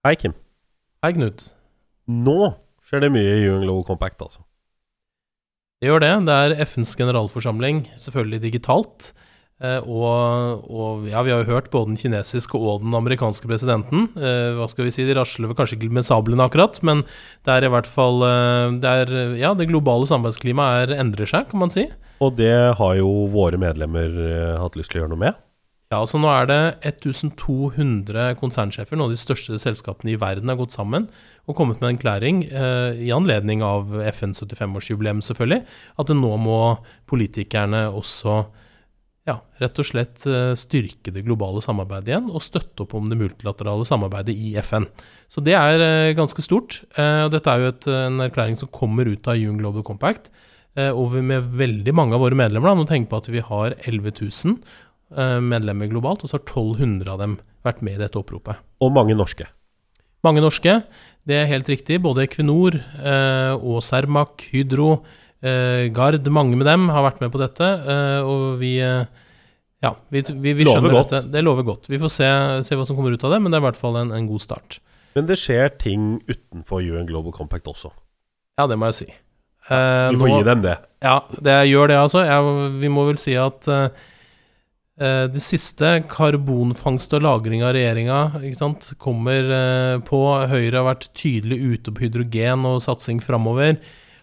Hei, Kim. Hei, Knut. Nå skjer det mye i UN Global Compact, altså. Det gjør det. Det er FNs generalforsamling, selvfølgelig digitalt. Eh, og, og, ja, vi har jo hørt både den kinesiske og den amerikanske presidenten. Eh, hva skal vi si, De rasler kanskje ikke med sablene akkurat, men det er i hvert fall eh, det, er, ja, det globale samarbeidsklimaet endrer seg, kan man si. Og det har jo våre medlemmer eh, hatt lyst til å gjøre noe med. Ja, altså Nå er det 1200 konsernsjefer, noen av de største selskapene i verden, har gått sammen og kommet med en klæring eh, i anledning av FNs 75-årsjubileum, selvfølgelig, at nå må politikerne også ja, rett og slett eh, styrke det globale samarbeidet igjen og støtte opp om det multilaterale samarbeidet i FN. Så det er eh, ganske stort. Eh, dette er jo et, en erklæring som kommer ut av UN Global Compact. Og med veldig mange av våre medlemmer. Da, nå tenker på at vi har 11 000 Eh, medlemmer globalt, og så har 1200 av dem vært med i dette oppropet. Og mange norske. Mange norske, det er helt riktig. Både Equinor eh, og Cermaq, Hydro, eh, Gard, mange med dem har vært med på dette. Eh, og vi eh, ja, vi, vi, vi skjønner godt. dette. Det lover godt. Vi får se, se, hva som kommer ut av det, men det er i hvert fall en, en god start. Men det skjer ting utenfor UN Global Compact også? Ja, det må jeg si. Eh, vi får nå, gi dem det. Ja, det gjør det, altså. Jeg, vi må vel si at Eh, det siste, karbonfangst og -lagring av regjeringa, kommer eh, på. Høyre har vært tydelig ute på hydrogen og satsing framover.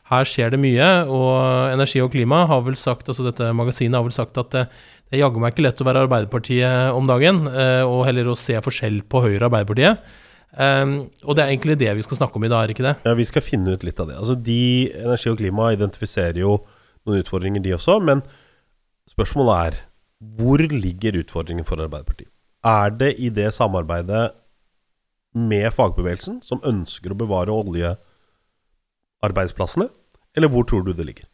Her skjer det mye, og Energi og klima har vel sagt, altså dette magasinet har vel sagt at det, det jaggu meg ikke lett å være Arbeiderpartiet om dagen, eh, og heller å se forskjell på Høyre og Arbeiderpartiet. Um, og det er egentlig det vi skal snakke om i dag, er ikke det? Ja, vi skal finne ut litt av det. Altså, de, Energi og klima identifiserer jo noen utfordringer, de også, men spørsmålet er hvor ligger utfordringen for Arbeiderpartiet? Er det i det samarbeidet med fagbevegelsen, som ønsker å bevare oljearbeidsplassene, eller hvor tror du det ligger?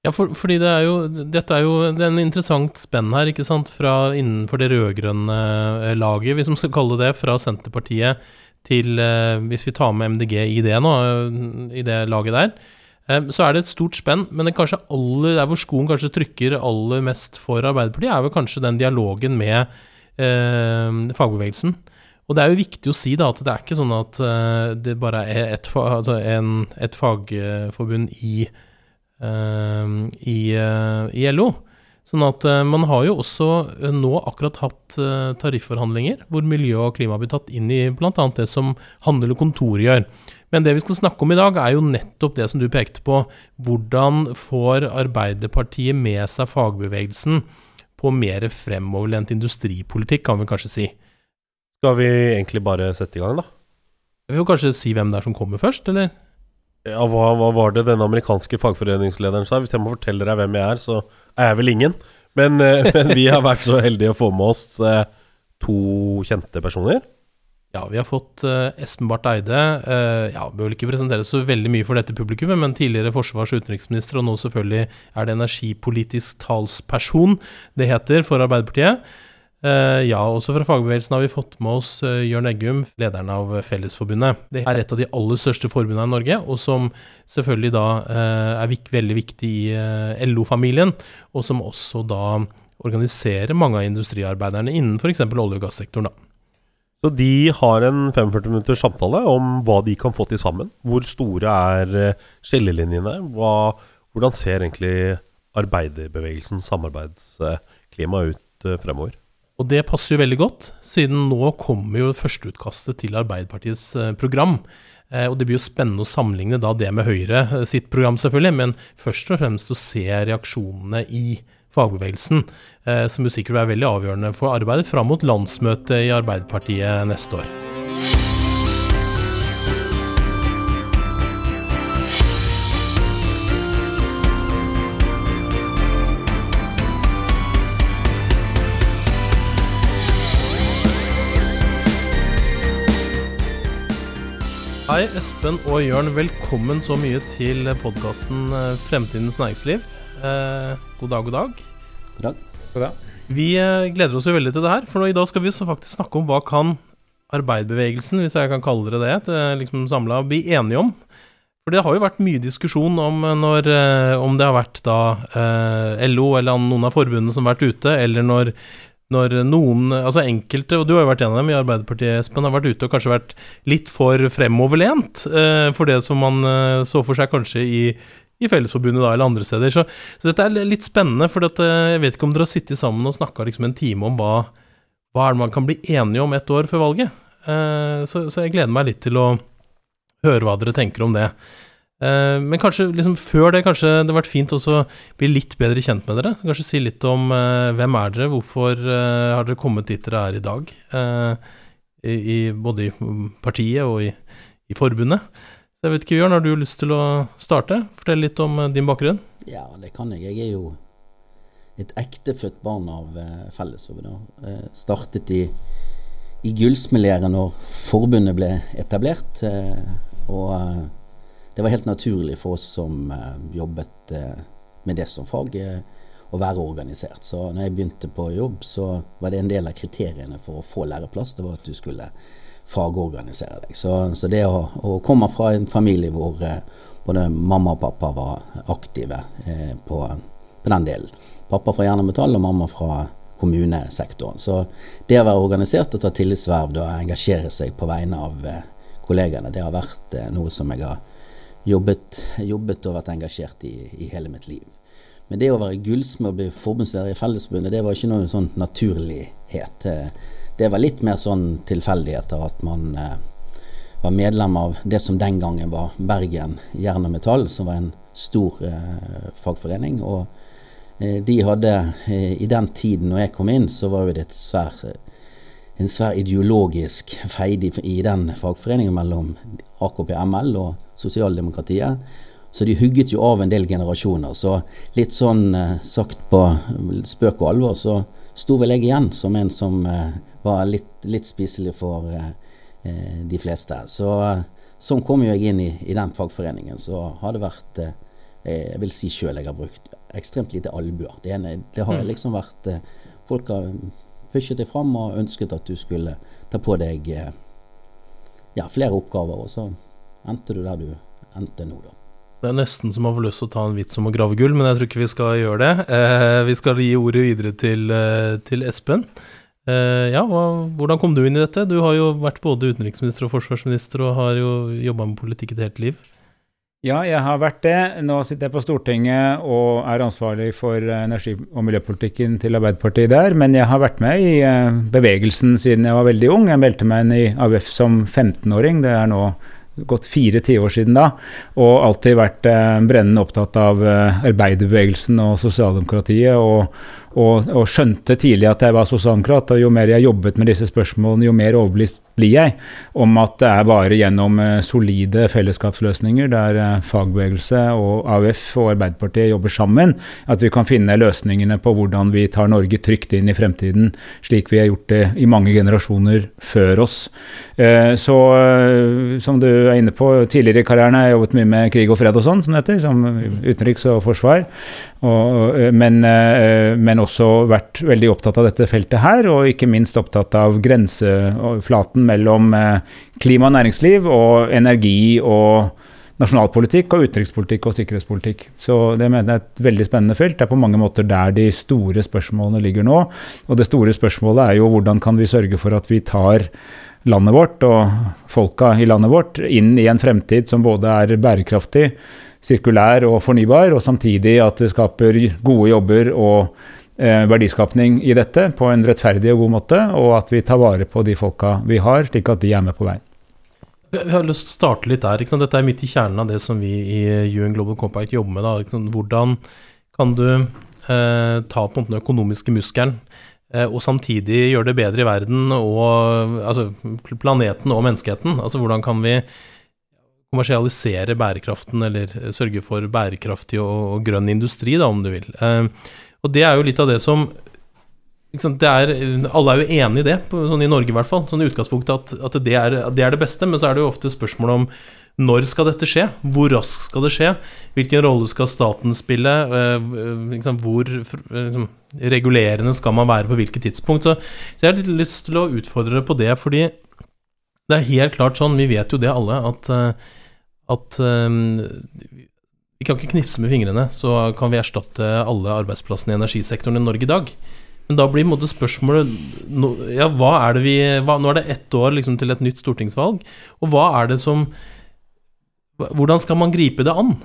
Ja, for, fordi det er jo, dette er jo det er en interessant spenn her, ikke sant, fra innenfor det rød-grønne eh, laget, hvis man skal kalle det fra Senterpartiet til eh, Hvis vi tar med MDG i det nå, eh, i det laget der, så er det et stort spenn, men det kanskje aller, der hvor skoen kanskje trykker aller mest for Arbeiderpartiet, er vel kanskje den dialogen med eh, fagbevegelsen. Og det er jo viktig å si da at det er ikke sånn at uh, det bare er et, altså et fagforbund i, eh, i, eh, i, LO. Sånn at man har jo også nå akkurat hatt tarifforhandlinger hvor miljø og klima blir tatt inn i bl.a. det som handel og kontor gjør. Men det vi skal snakke om i dag, er jo nettopp det som du pekte på. Hvordan får Arbeiderpartiet med seg fagbevegelsen på mer fremoverlent industripolitikk, kan vi kanskje si. Skal vi egentlig bare sette i gang, da? Vi får kanskje si hvem det er som kommer først, eller? Ja, hva, hva var det den amerikanske fagforeningslederen sa? Hvis jeg må fortelle deg hvem jeg er, så er jeg vel ingen. Men, eh, men vi har vært så heldige å få med oss eh, to kjente personer. Ja, vi har fått uh, Espen Barth Eide. Uh, ja, Bør vel ikke presentere så veldig mye for dette publikummet, men tidligere forsvars- og utenriksminister, og nå selvfølgelig er det energipolitisk talsperson det heter for Arbeiderpartiet. Uh, ja, også fra fagbevegelsen har vi fått med oss Jørn Eggum, lederen av Fellesforbundet. Det er et av de aller største forbundene i Norge, og som selvfølgelig da er veldig viktig i LO-familien, og som også da organiserer mange av industriarbeiderne innen f.eks. olje- og gassektoren. da. Så de har en 45 minutters samtale om hva de kan få til sammen. Hvor store er eh, skillelinjene? Hva, hvordan ser egentlig arbeiderbevegelsens samarbeidsklima ut eh, fremover? Og det passer jo veldig godt, siden nå kommer jo førsteutkastet til Arbeiderpartiets eh, program. Og det blir jo spennende å sammenligne da det med Høyre sitt program, selvfølgelig, men først og fremst å se reaksjonene i fagbevegelsen, eh, som jo sikkert er veldig avgjørende for arbeidet fram mot landsmøtet i Arbeiderpartiet neste år. Hei, Espen og Jørn. Velkommen så mye til podkasten eh, Fremtidens næringsliv. Eh, god dag, god dag. God dag. God dag. Vi eh, gleder oss jo veldig til det her, for i dag skal vi så faktisk snakke om hva kan arbeiderbevegelsen, hvis jeg kan kalle det det, til, liksom samla, bli enige om. For det har jo vært mye diskusjon om, eh, når, eh, om det har vært da eh, LO eller noen av forbundene som har vært ute, eller når når noen, altså enkelte, og du har jo vært en av dem i Arbeiderpartiet, Espen, har vært ute og kanskje vært litt for fremoverlent eh, for det som man eh, så for seg kanskje i, i Fellesforbundet da, eller andre steder. Så, så dette er litt spennende, for dette, eh, jeg vet ikke om dere har sittet sammen og snakka liksom en time om hva, hva er det man kan bli enige om ett år før valget. Eh, så, så jeg gleder meg litt til å høre hva dere tenker om det. Uh, men kanskje liksom før det kanskje det hadde vært fint også bli litt bedre kjent med dere. Kanskje si litt om uh, hvem er dere, hvorfor uh, har dere kommet dit dere er i dag? I, i, både i partiet og i, i, forbundet. Så jeg vet ikke, Jørn, har du lyst til å starte? Fortell litt om din bakgrunn. Ja, det kan jeg. Jeg er jo et ektefødt barn av Fellesforbundet. startet i, i Gullsmedlæret når forbundet ble etablert. og det var helt naturlig for oss som jobbet med det som fag, å være organisert. Så når jeg begynte på jobb, så var det en del av kriteriene for å få læreplass, det var at du skulle fagorganisere deg. Så, så det å, å, komme fra en familie hvor både mamma og pappa var aktive på, på, den delen. Pappa fra Jern og Metall og mamma fra kommunesektoren. Så det å være organisert og ta tillitsverv og engasjere seg på vegne av kollegene, det har vært noe som jeg har jobbet, jobbet, og vært engasjert i, i, hele mitt liv. Men det å være gullsmed og bli forbundsleder i Fellesforbundet, det var ikke noe sånn naturlighet. Det var litt mer sånn tilfeldigheter at man eh, var medlem av det som den gangen var Bergen Jern og Metall, som var en stor eh, fagforening. Og eh, de hadde, i den tiden når jeg kom inn, så var det et svær en svær ideologisk feid i, den fagforeningen mellom AKP-ML og sosialdemokratiet. Så de hugget jo av en del generasjoner. Så litt sånn sagt på spøk og alvor, så sto vel jeg igjen som en som eh, var litt, litt spiselig for eh, eh de fleste. Så sånn kom jo jeg inn i, i den fagforeningen. Så har det vært Jeg vil si sjøl jeg har brukt ekstremt lite albuer. Det, det, har mm. liksom vært Folk har pushet deg fram og ønsket at du skulle ta på deg ja, flere oppgaver. Og så endte du der du endte nå, da. Det er nesten som man får lyst til å ta en vits om å grave gull, men jeg tror ikke vi skal gjøre det. Eh, vi skal gi ordet videre til, eh, til Espen. Eh, ja, hva, hvordan kom du inn i dette? Du har jo vært både utenriksminister og forsvarsminister og har jo jobba med politikk et helt liv. Ja, jeg har vært det. Nå sitter jeg på Stortinget og er ansvarlig for energi- og miljøpolitikken til Arbeiderpartiet der. Men jeg har vært med i eh, bevegelsen siden jeg var veldig ung. Jeg meldte meg inn i AUF som 15-åring. Det er nå gått fire tiår siden da. Og alltid vært eh, brennende opptatt av eh, arbeiderbevegelsen og sosialdemokratiet. og og, og, skjønte tidlig at jeg var sosialdemokrat. Og jo mer jeg jobbet med disse spørsmålene, jo mer overbevist blir jeg om at det er bare gjennom uh, solide fellesskapsløsninger der uh, fagbevegelse og AUF og Arbeiderpartiet jobber sammen, at vi kan finne løsningene på hvordan vi tar Norge trygt inn i fremtiden, slik vi har gjort det i mange generasjoner før oss. Uh, så som du er inne på, tidligere i karrieren har jeg jobbet mye med krig og fred og sånn, som det heter, som utenriks og forsvar. Og, men, men også vært veldig opptatt av dette feltet her, og ikke minst opptatt av grenseflaten mellom eh, klima og næringsliv og energi og nasjonalpolitikk og utenrikspolitikk og sikkerhetspolitikk. Så det mener jeg er et veldig spennende felt. Det er på mange måter der de store spørsmålene ligger nå. Og det store spørsmålet er jo hvordan kan vi sørge for at vi tar landet vårt og folka i landet vårt inn i en fremtid som både er bærekraftig, sirkulær og fornybar, og samtidig at det skaper gode jobber og Eh, verdiskapning i dette på en rettferdig og god måte, og at vi tar vare på de folka vi har, slik at de er med på veien. Jeg har lyst til å starte litt der. Dette er midt i kjernen av det som vi i UN Global Compact jobber med. Da. Hvordan kan du eh, ta på den økonomiske muskelen eh, og samtidig gjøre det bedre i verden og altså, planeten og menneskeheten? Altså Hvordan kan vi kommersialisere bærekraften, eller sørge for bærekraftig og, og grønn industri, da, om du vil. Eh, og det er jo litt av det som det er, alle er jo enig i det, sånn i Norge i hvert fall. Sånn i utgangspunktet at, at det, er, det, er, det beste, men så er det jo ofte spørsmål om når skal dette skje? Hvor raskt skal det skje? Hvilken rolle skal staten spille? Eh, hvor liksom, regulerende skal man være på hvilket tidspunkt? Så, jeg har litt lyst til å utfordre på det, fordi det er helt klart sånn, vi vet jo det alle, at, eh, at um, vi kan ikke knipse med fingrene, så kan vi erstatte alle arbeidsplassene i energisektoren i Norge i dag. Men da blir måte spørsmålet nå, Ja, hva er det vi hva, Nå er det ett år liksom, til et nytt stortingsvalg, og hva er det som Hvordan skal man gripe det an?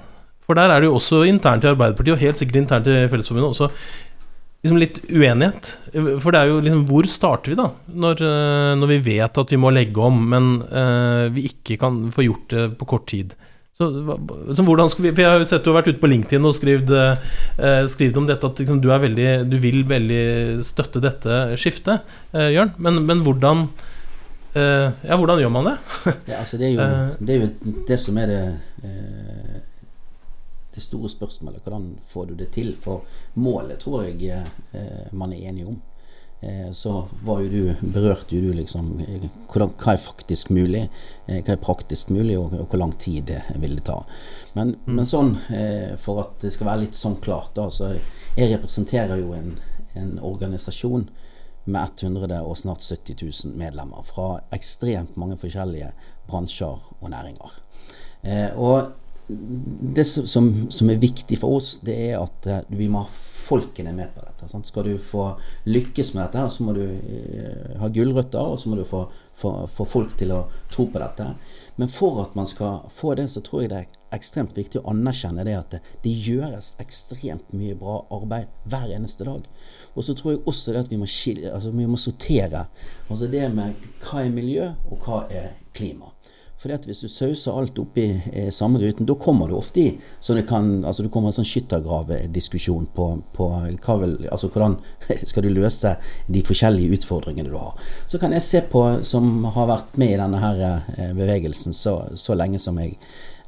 For der er det jo også internt i Arbeiderpartiet, og helt sikkert internt i Fellesforbundet også, liksom litt uenighet. For det er jo liksom Hvor starter vi, da? Når, eh, når vi vet at vi må legge om, men uh, vi ikke kan få gjort det på kort tid. Så, så, hvordan skal vi For jeg har jo sett du har vært ute på LinkedIn og skrevet, uh, om dette at liksom, du, veldig, du, vil veldig støtte dette skiftet, uh, Jørn. Men, men hvordan uh, Ja, hvordan gjør man det? ja, altså det, er jo, det er jo det som er det det store spørsmålet. Hvordan får du det til? For målet tror jeg man er enige om. Eh, så var jo du, berørte jo du liksom hvordan, hva er faktisk mulig, eh, hva er praktisk mulig, og, og hvor lang tid det vil det ta. Men, mm. men, sånn, eh, for at det skal være litt sånn klart, da, så jeg representerer jo en, en organisasjon med 100 og snart 70 000 medlemmer fra ekstremt mange forskjellige bransjer og næringer. og det som, som, er viktig for oss, det er at vi må ha folkene med på dette. Sant? Skal du få lykkes med dette, så må du eh, ha gulrøtter, og så må du få, få, få, folk til å tro på dette. Men for at man skal få det, så tror jeg det er ekstremt viktig å anerkjenne det at det, det gjøres ekstremt mye bra arbeid hver eneste dag. Og så tror jeg også det at vi må, skille, altså vi må sortere. Altså det med hva er miljø, og hva er klima. Fordi at Hvis du sauser alt oppi eh, samme gruten, da kommer du ofte i så det kan, altså du kommer en sånn skyttergravediskusjon på, på vil, altså hvordan skal du løse de forskjellige utfordringene du har. Så kan jeg se på, som har vært med i denne her eh, bevegelsen så, så lenge som jeg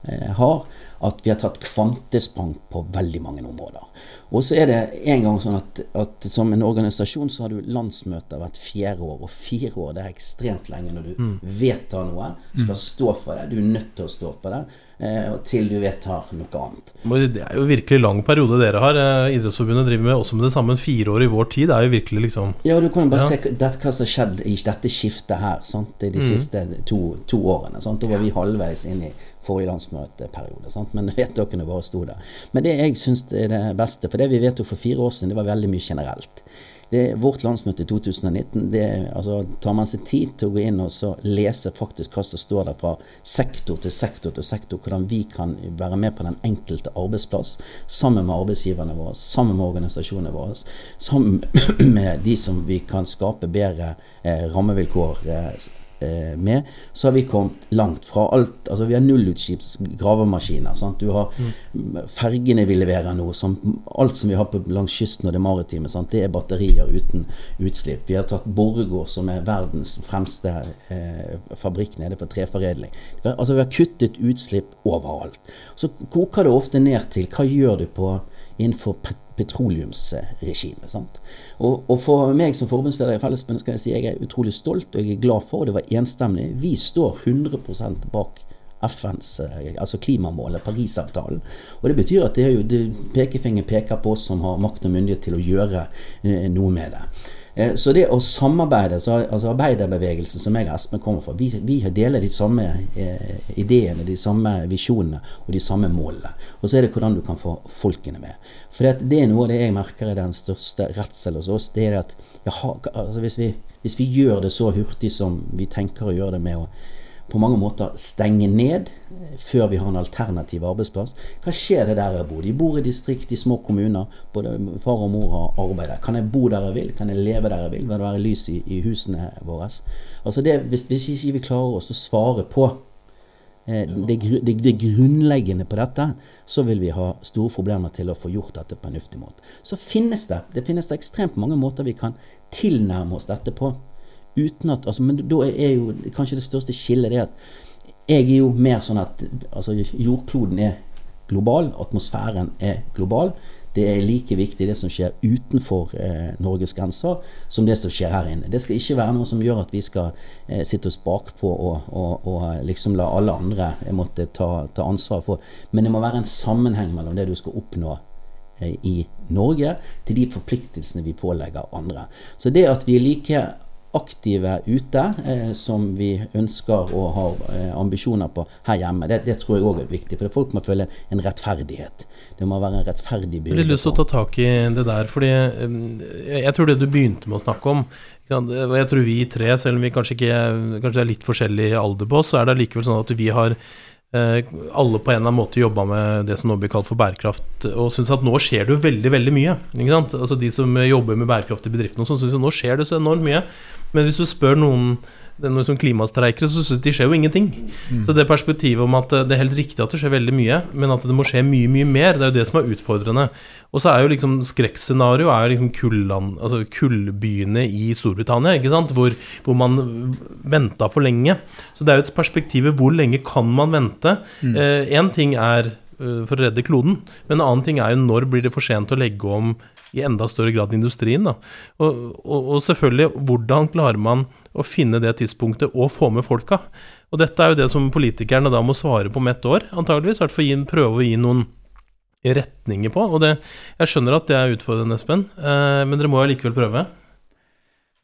eh, har, at vi har tatt kvantesprang på veldig mange områder. Og så er det en gang sånn at, at, som en organisasjon så har du landsmøter hvert fjerde år. Og fire år det er ekstremt lenge når du mm. vedtar noe, skal mm. stå for det. Du er nødt til å stå på det eh, til du vedtar noe annet. Det er jo virkelig lang periode dere har. Eh, Idrettsforbundet driver med også med det samme. Fire år i vår tid det er jo virkelig liksom Ja, du kan jo bare ja. se det, hva som har skjedd i dette skiftet her sant? de mm. siste to, to årene. Sant? Da var vi halvveis inn i forrige landsmøteperiode. Sant? Men vedtakene bare sto der. Men det jeg syns er det beste, for det vi vedtok for fire år siden, det var veldig mye generelt. Det, vårt landsmøte i 2019 det, altså, Tar man seg tid til å gå inn og så lese faktisk hva som står der fra sektor til sektor til sektor, hvordan vi kan være med på den enkelte arbeidsplass sammen med arbeidsgiverne våre, sammen med organisasjonene våre, sammen med de som vi kan skape bedre eh, rammevilkår Eh, med, så har vi kommet langt fra alt. Altså Vi har nullutskips gravemaskiner. Sant? Du har mm. Fergene vi leverer nå. Som, alt som vi har på, langs kysten og det maritime, sant? det er batterier uten utslipp. Vi har tatt Borregaard, som er verdens fremste eh, fabrikk nede for treforedling. Altså Vi har kuttet utslipp overalt. Så koker det ofte ned til hva gjør du på innenfor petroleumsregimet. Og, og, for meg som forbundsleder i Fellesforbundet skal jeg si jeg er utrolig stolt og jeg er glad for, og det var enstemmig, vi står 100% bak FNs eh, altså klimamålet, Parisavtalen. Og Det betyr at det er jo, det peker på oss som har makt og myndighet til å gjøre eh, noe med det. Eh, så det å samarbeide, altså arbeiderbevegelsen som jeg og Espen kommer fra, vi, vi deler de samme eh, ideene, de samme visjonene og de samme målene. Og så er det hvordan du kan få folkene med. For det, er noe av det jeg merker er den største redsel hos oss. det er at ja, altså hvis, vi, hvis vi gjør det så hurtig som vi tenker å gjøre det med å på mange måter stenge ned eh, før vi har en alternativ arbeidsplass. Hva skjer det der jeg bor? De bor i distrikt, i små kommuner. Både far og mor har arbeid der. Kan jeg bo der jeg vil? Kan jeg leve der jeg vil? Vil det være lys i, i husene våre? Altså det, hvis, hvis ikke vi klarer å svare på eh, det, det, det, grunnleggende på dette, så vil vi ha store problemer til å få gjort dette på en fornuftig måte. Så finnes det det finnes det ekstremt mange måter vi kan tilnærme oss dette på uten at altså, Men da er jo kanskje det største skillet det at jeg er jo mer sånn at altså, jordkloden er global, atmosfæren er global. Det er like viktig det som skjer utenfor eh, Norges grenser, som det som skjer her inne. Det skal ikke være noe som gjør at vi skal eh, sitte oss bakpå og, og, og liksom la alle andre eh, måtte ta, ta, ansvar for. Men det må være en sammenheng mellom det du skal oppnå eh, i Norge, til de forpliktelsene vi pålegger andre. Så det at vi er like aktive ute, eh, som vi ønsker og har eh, ambisjoner på her hjemme. Det, det tror jeg òg er viktig, for folk må føle en rettferdighet. Det må være en rettferdig Jeg har lyst til å ta tak i det der, fordi eh, jeg tror det du begynte med å snakke om og Jeg tror vi tre, selv om vi kanskje, ikke, kanskje er litt forskjellig alder på oss, så er det likevel sånn at vi har alle på en eller annen måte jobba med det som nå blir kalt for bærekraft, og syns at nå skjer det jo veldig veldig mye. Altså De som jobber med bærekraft i bedriftene, syns at nå skjer det så enormt mye. Men hvis du spør noen det er noe som klimastreikere, så synes de skjer jo ingenting. Mm. Så det perspektivet om at det er helt riktig at det skjer veldig mye, men at det må skje mye, mye mer, det er jo det som er utfordrende. Og så er jo liksom skrekkscenarioet er jo liksom altså kullbyene i Storbritannia, ikke sant, hvor, hvor man venta for lenge. Så det er jo et perspektiv hvor lenge kan man vente. Én mm. eh, ting er for å redde kloden, men en annen ting er jo når blir det for sent å legge om i enda større grad industrien. Da. Og, og, og, selvfølgelig, hvordan klarer man å finne det tidspunktet og få med folka? Og dette er jo det som politikerne da må svare på om ett år, antageligvis. I hvert fall prøve å gi noen retninger på. Og det, jeg skjønner at det er utfordrende, Espen, eh, men dere må jo likevel prøve.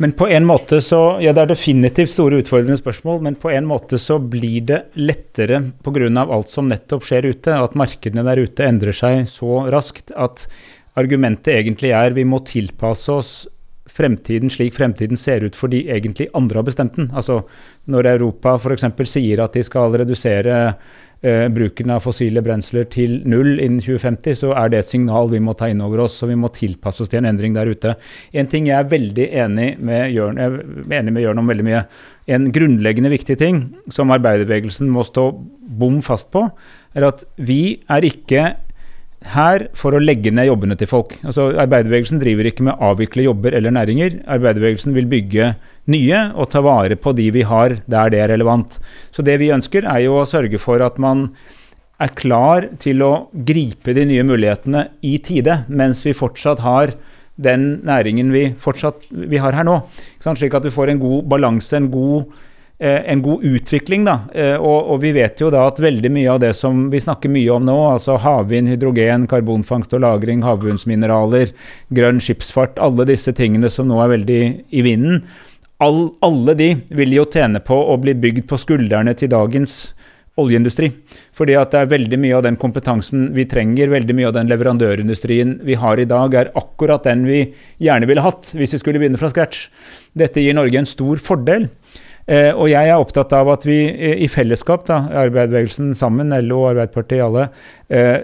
Men på en måte så Ja, det er definitivt store utfordrende spørsmål, men på en måte så blir det lettere pga. alt som nettopp skjer ute, at markedene der ute endrer seg så raskt at argumentet egentlig er vi må tilpasse oss fremtiden slik fremtiden ser ut fordi egentlig andre har bestemt den. Altså når Europa f.eks. sier at de skal redusere eh, bruken av fossile brensler til null innen 2050, så er det et signal vi må ta inn over oss. Så vi må tilpasse oss til en endring der ute. En ting jeg er veldig enig med Jørn, enig med Jørn om veldig mye. En grunnleggende viktig ting som arbeiderbevegelsen må stå bom fast på, er at vi er ikke her for å legge ned jobbene til folk. Altså Arbeiderbevegelsen driver ikke med å avvikle jobber eller næringer. Arbeiderbevegelsen vil bygge nye og ta vare på de vi har der det er relevant. Så det vi ønsker, er jo å sørge for at man er klar til å gripe de nye mulighetene i tide, mens vi fortsatt har den næringen vi fortsatt vi har her nå. Slik at vi får en god balanse, en god Eh, en god utvikling. da, eh, og, og, vi vet jo da at veldig mye av det som vi snakker mye om nå, altså havvind, hydrogen, karbonfangst og -lagring, havbunnsmineraler, grønn skipsfart, alle disse tingene som nå er veldig i vinden, all, alle de vil jo tjene på å bli bygd på skuldrene til dagens oljeindustri. Fordi at det er veldig mye av den kompetansen vi trenger, veldig mye av den leverandørindustrien vi har i dag, er akkurat den vi gjerne ville hatt hvis vi skulle begynne fra scratch. Dette gir Norge en stor fordel. Eh, og jeg er opptatt av at vi eh, i fellesskap, da, arbeiderbevegelsen sammen, LO og Arbeiderpartiet, alle, eh,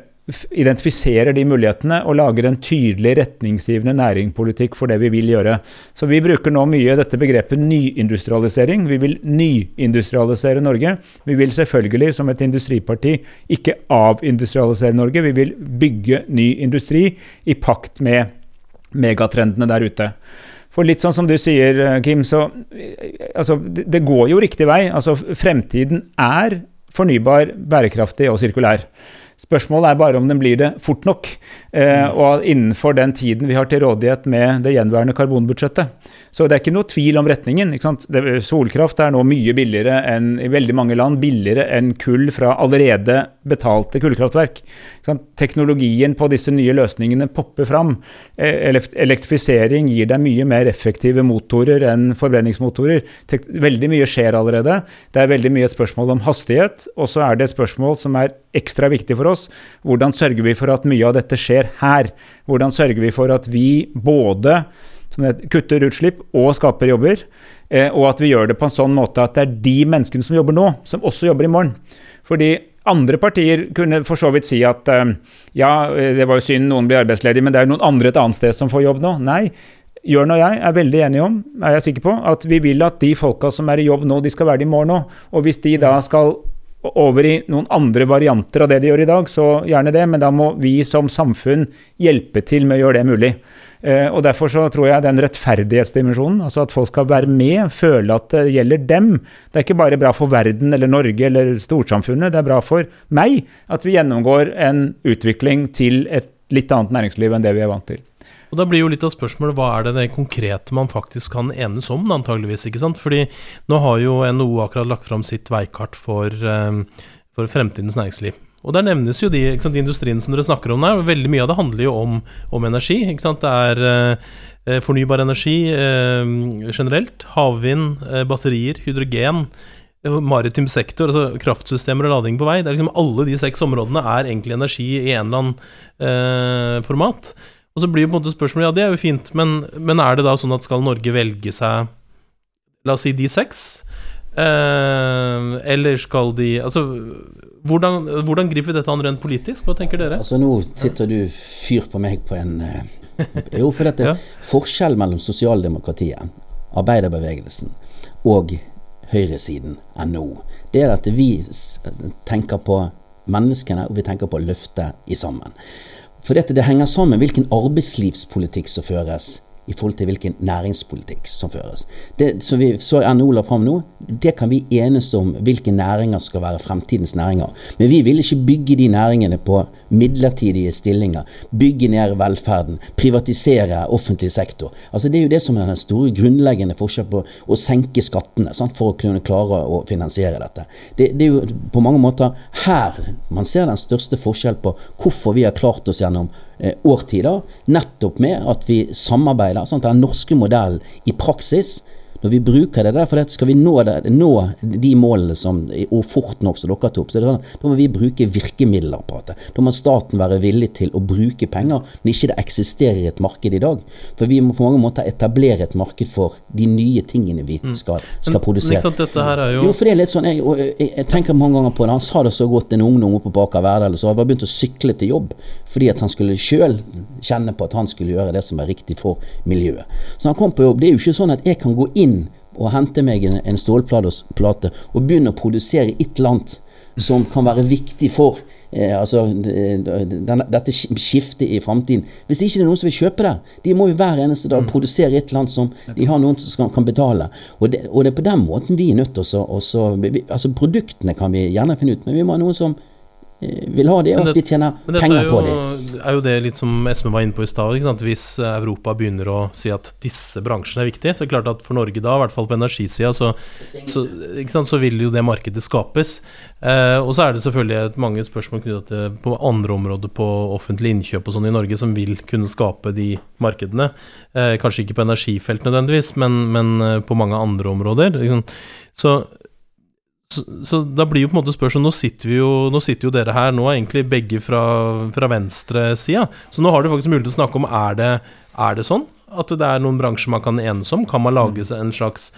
identifiserer de mulighetene og lager en tydelig retningsgivende næringspolitikk for det vi vil gjøre. Så vi bruker nå mye dette begrepet nyindustrialisering. Vi vil nyindustrialisere Norge. Vi vil selvfølgelig, som et industriparti, ikke avindustrialisere Norge. Vi vil bygge ny industri i pakt med megatrendene der ute. For litt sånn som du sier, Kim, så eh, altså, det går jo riktig vei. Altså, fremtiden er fornybar, bærekraftig og sirkulær. Spørsmålet er bare om den blir det fort nok, eh, og innenfor den tiden vi har til rådighet med det gjenværende karbonbudsjettet. Så det er ikke noe tvil om retningen. Det, solkraft er nå mye billigere enn i veldig mange land, billigere enn kull fra allerede betalte kullkraftverk. Teknologien på disse nye løsningene popper fram. Eh, elektrifisering gir deg mye mer effektive motorer enn forbrenningsmotorer. Veldig mye skjer allerede. Det er veldig mye et spørsmål om hastighet, og så er det et spørsmål som er ekstra viktig for oss. Hvordan sørger vi for at mye av dette skjer her? Hvordan sørger vi for at vi både det kutter utslipp og skaper jobber. Eh, og at vi gjør det på en sånn måte at det er de menneskene som jobber nå, som også jobber i morgen. Fordi andre partier kunne for så vidt si at eh, ja, det var jo synd noen blir arbeidsledige, men det er jo noen andre et annet sted som får jobb nå. Nei. Jørn og jeg er veldig enige om er jeg sikker på, at vi vil at de folka som er i jobb nå, de skal være det i morgen òg. Og hvis de da skal over i noen andre varianter av det de gjør i dag, så gjerne det, men da må vi som samfunn hjelpe til med å gjøre det mulig. Eh, og Derfor så tror jeg den rettferdighetsdimensjonen, altså at folk skal være med, føle at det gjelder dem. Det er ikke bare bra for verden eller Norge eller storsamfunnet, det er bra for meg at vi gjennomgår en utvikling til et litt annet næringsliv enn det vi er vant til. Og Da blir jo litt av spørsmålet hva er det det konkrete man faktisk kan enes om, antageligvis. ikke sant? Fordi nå har jo NHO akkurat lagt fram sitt veikart for, um, for fremtidens næringsliv. Og der nevnes jo de, sant, de industriene som dere snakker om der. Veldig mye av det handler jo om, om energi. ikke sant? Det er eh, fornybar energi eh, generelt, havvind, eh, batterier, hydrogen, eh, maritim sektor, altså kraftsystemer og lading på vei. Det er liksom Alle de seks områdene er egentlig energi i en eller annen eh, format. Og så blir jo på en måte spørsmålet ja, det er jo fint, men, men er det da sånn at skal Norge velge seg La oss si de seks? Eh, eller skal de Altså, hvordan, hvordan griper vi dette an rent politisk? Hva tenker dere? Altså Nå sitter du fyr på meg på en eh, Jo, for dette Ja. forskjell mellom sosialdemokratiet, arbeiderbevegelsen og høyresiden NO, det er at vi tenker på menneskene, og vi tenker på å løfte i sammen. For dette, det henger sammen hvilken arbeidslivspolitikk som føres i forhold til hvilken næringspolitikk som føres. Det som vi så NHO la fram nå, det kan vi enes om hvilke næringer skal være fremtidens næringer. Men vi vil ikke bygge de næringene på midlertidige stillinger. Bygge ned velferden. Privatisere offentlig sektor. Altså Det er jo det som er den store grunnleggende forskjell på å senke skattene sant, for å kunne klare å finansiere dette. Det, det er jo på mange måter her man ser den største forskjellen på hvorfor vi har klart oss gjennom årtider, nettopp med at vi samarbeider. Sant? den norske modellen i praksis når vi bruker det der, for det skal vi nå, det, nå de målene som, og fort nok som dere tok, så sånn, da må vi bruke virkemiddelapparatet. Da må staten være villig til å bruke penger når ikke det eksisterer et marked i dag. For vi må på mange måter etablere et marked for de nye tingene vi skal, skal Men ikke produsere. sant, dette her er jo Jo, for det er litt sånn, jeg, jeg, jeg tenker mange ganger på det. Han sa det så godt, en ungdom oppe på Aker Verdal, så hadde bare begynt å sykle til jobb fordi at han skulle sjøl kjenne på at han skulle gjøre det som er riktig for miljøet. Så han kom på jobb. Det er jo ikke sånn at jeg kan gå inn og hente meg en, en stålplate og begynne å produsere et eller annet som kan være viktig for eh, altså, den, dette skiftet i framtiden. Hvis ikke det er noen som vil kjøpe det, de må jo hver eneste dag produsere et eller annet som de har noen som kan, kan betale. Og det, og det er på den måten vi er nødt til å Altså Produktene kan vi gjerne finne ut, men vi må ha noen som eh, vil ha det, og det, at vi tjener penger på på Men det. er jo det litt som Espen var inne på i stad. Hvis Europa begynner å si at disse bransjene er viktige, så er det klart at for Norge da, i hvert fall på energisida, så, så, så vil jo det markedet skapes. Eh, og så er det selvfølgelig mange spørsmål knyttet til på andre områder på offentlig innkjøp og sånn i Norge som vil kunne skape de markedene. Eh, kanskje ikke på energifelt nødvendigvis, men, men eh, på mange andre områder. Ikke sant? Så så, så da blir jo på en måte spørsmålet Nå sitter jo Nå sitter jo dere her, nå er egentlig begge fra, fra venstresida. Så nå har du faktisk mulighet til å snakke om er det, er det sånn at det er noen bransjer man kan enes om? Kan man lage seg en slags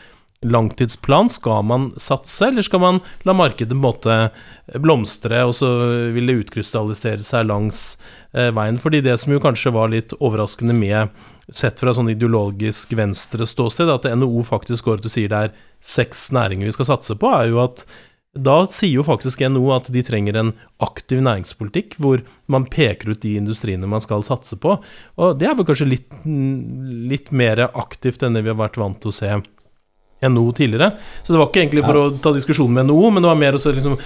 langtidsplan? Skal man satse, eller skal man la markedet på en måte blomstre, og så vil det utkrystallisere seg langs eh, veien? Fordi det som jo kanskje var litt overraskende med sett fra sånn ideologisk venstre ståsted, at NHO faktisk går ut og sier det er seks næringer vi skal satse på, er jo at da sier jo faktisk NHO at de trenger en aktiv næringspolitikk, hvor man peker ut de industriene man skal satse på. Og det er vel kanskje litt, litt mer aktivt enn det vi har vært vant til å se NHO tidligere. Så det var ikke egentlig for å ta diskusjon med NHO, men det var mer å se liksom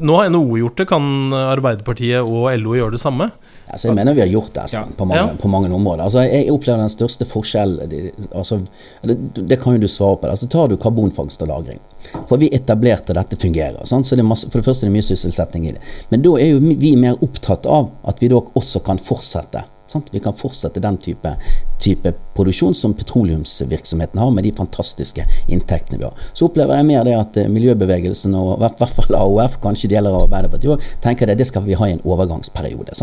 Nå har NHO gjort det, kan Arbeiderpartiet og LO gjøre det samme? Altså, jeg mener vi har gjort det Espen, Ja. på, mange, Ja. på mange områder. Altså, jeg opplever den største forskjellen altså, det, det kan jo du svare på. Altså, tar du karbonfangst og -lagring. For vi etablerte dette fungerer. Sant? Så det masse, for det første er det mye sysselsetting i det. Men da er jo vi mer opptatt av at vi da også kan fortsette. Sant? Vi kan fortsette den type, type produksjon som petroleumsvirksomheten har, med de fantastiske inntektene vi har. Så opplever jeg mer det at eh, miljøbevegelsen, og i hvert fall AOF, kanskje deler av Arbeiderpartiet òg, tenker det, det skal vi ha i en overgangsperiode.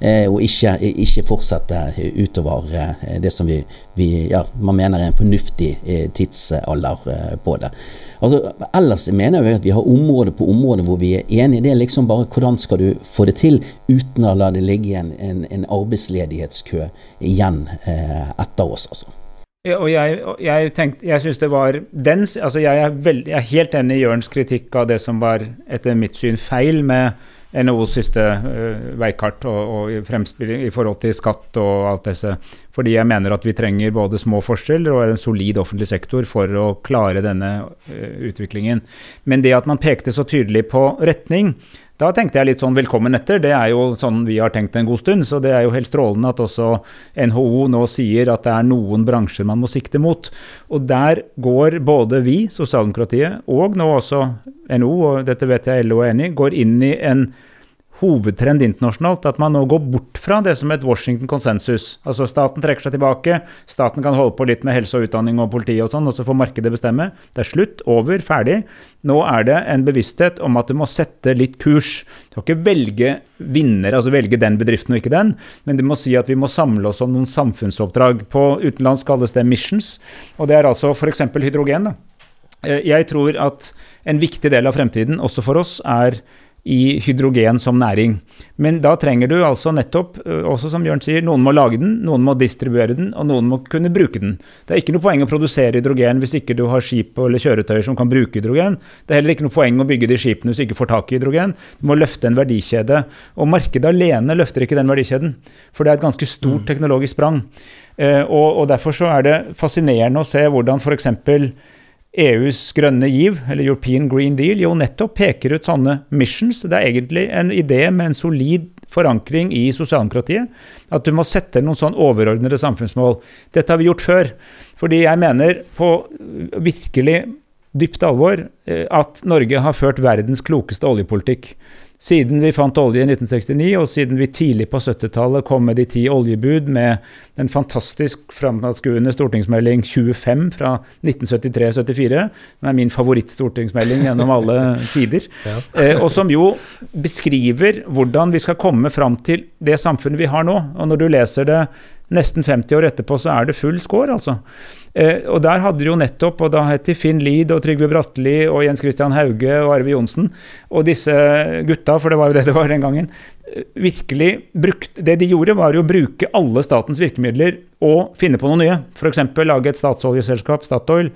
Eh, og ikke, ikke fortsette utover eh, det som vi, vi ja, man mener er en fornuftig eh, tidsalder eh, på det. Altså, ellers mener jeg at vi har område på område hvor vi er enige. Det er liksom bare hvordan skal du få det til uten å la det ligge en, en, en arbeidsledighetskø igjen eh, etter oss, altså. Ja, og jeg, jeg tenkte, jeg synes det var den, altså jeg er, veld, jeg er helt enig i Jørns kritikk av det som var etter mitt syn feil med NHOs siste uh, veikart og, og i i forhold til skatt og alt disse. Fordi jeg mener at vi trenger både små forskjeller og en solid offentlig sektor for å klare denne uh, utviklingen. Men det at man pekte så tydelig på retning, da tenkte jeg litt sånn velkommen etter. Det er jo sånn vi har tenkt en god stund. Så det er jo helt strålende at også NHO nå sier at det er noen bransjer man må sikte mot. Og der går både vi, sosialdemokratiet, og nå også NHO, og dette vet jeg LO er enig i, går inn i en hovedtrend internasjonalt at man nå går bort fra det som et Washington konsensus. Altså staten trekker seg tilbake, staten kan holde på litt med helse og utdanning og politi og sånn, og så får markedet bestemme. Det er slutt, over, ferdig. Nå er det en bevissthet om at du må sette litt kurs. Du kan ikke velge vinner, altså velge den bedriften og ikke den, men du må si at vi må samle oss om noen samfunnsoppdrag. På utenlands kalles det missions, og det er altså f.eks. hydrogen. da. Eh, jeg tror at en viktig del av fremtiden, også for oss, er i hydrogen som næring. Men da trenger du altså nettopp, eh, også som Bjørn sier, noen må lage den, noen må distribuere den, og noen må kunne bruke den. Det er ikke noe poeng å produsere hydrogen hvis ikke du har skip eller kjøretøyer som kan bruke hydrogen. Det er heller ikke noe poeng å bygge de skipene hvis du ikke får tak i hydrogen. Du må løfte en verdikjede. Og markedet alene løfter ikke den verdikjeden, for det er et ganske stort mm. teknologisk sprang. Eh, og, og derfor så er det fascinerende å se hvordan f.eks. EUs grønne giv, eller European Green Deal, jo nettopp peker ut sånne missions. Det er egentlig en idé med en solid forankring i sosialdemokratiet. At du må sette noen sånn overordnede samfunnsmål. Dette har vi gjort før. Fordi jeg mener på virkelig dypt alvor eh, at Norge har ført verdens klokeste oljepolitikk. Siden vi fant olje i 1969, og siden vi tidlig på 70-tallet kom med de ti oljebud, med den fantastisk framadskuende stortingsmelding 25 fra 1973-74, som er min favorittstortingsmelding gjennom alle tider, ja. eh, og som jo beskriver hvordan vi skal komme fram til det samfunnet vi har nå. Og når du leser det nesten 50 år etterpå så er det full score, altså. Eh, og der hadde de jo nettopp, og da het de Finn Lied og Trygve Bratteli og Jens Christian Hauge og Arve Johnsen, og disse gutta, for det var jo det det var den gangen, eh, virkelig brukt Det de gjorde, var jo å bruke alle statens virkemidler og finne på noe nye. F.eks. lage et statsoljeselskap, Statoil,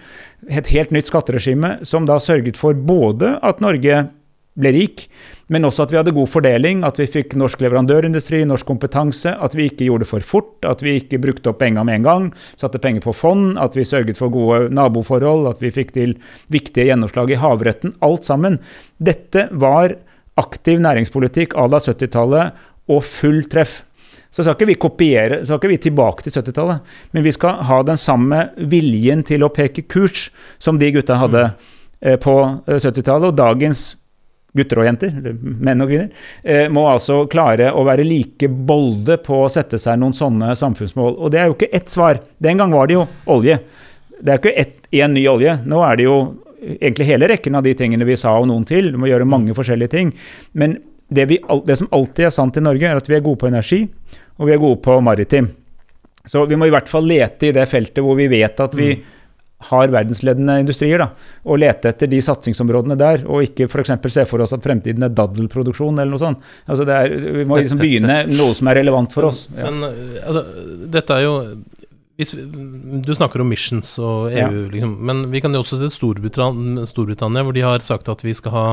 et helt nytt skatteregime, som da sørget for både at Norge ble rik, men også at vi hadde god fordeling, at vi fikk norsk leverandørindustri, norsk kompetanse, at vi ikke gjorde det for fort, at vi ikke brukte opp penga med en gang, satte penger på fond, at vi sørget for gode naboforhold, at vi fikk til viktige gjennomslag i havretten. Alt sammen. Dette var aktiv næringspolitikk à la 70-tallet og full treff. Så skal ikke vi kopiere, så skal ikke vi tilbake til 70-tallet, men vi skal ha den samme viljen til å peke kurs som de gutta hadde mm. eh, på 70-tallet. Og dagens gutter og jenter, eller menn og kvinner, eh, må altså klare å være like bolde på å sette seg noen sånne samfunnsmål. Og det er jo ikke ett svar. Den gang var det jo olje. Det er ikke én ny olje. Nå er det jo egentlig hele rekken av de tingene vi sa og noen til. Du må gjøre mange forskjellige ting. Men det, vi, det som alltid er sant i Norge, er at vi er gode på energi, og vi er gode på maritim. Så vi må i hvert fall lete i det feltet hvor vi vet at vi mm har verdensledende industrier, da, og lete etter de satsingsområdene der, og ikke f.eks. se for oss at fremtiden er daddelproduksjon eller noe sånt. Altså er, vi må liksom begynne noe som er relevant for oss. Ja. Men altså, dette er jo hvis, du snakker om missions og EU, ja. liksom, men vi kan jo også se Storbritannia, Storbritannia, hvor de har sagt at vi skal ha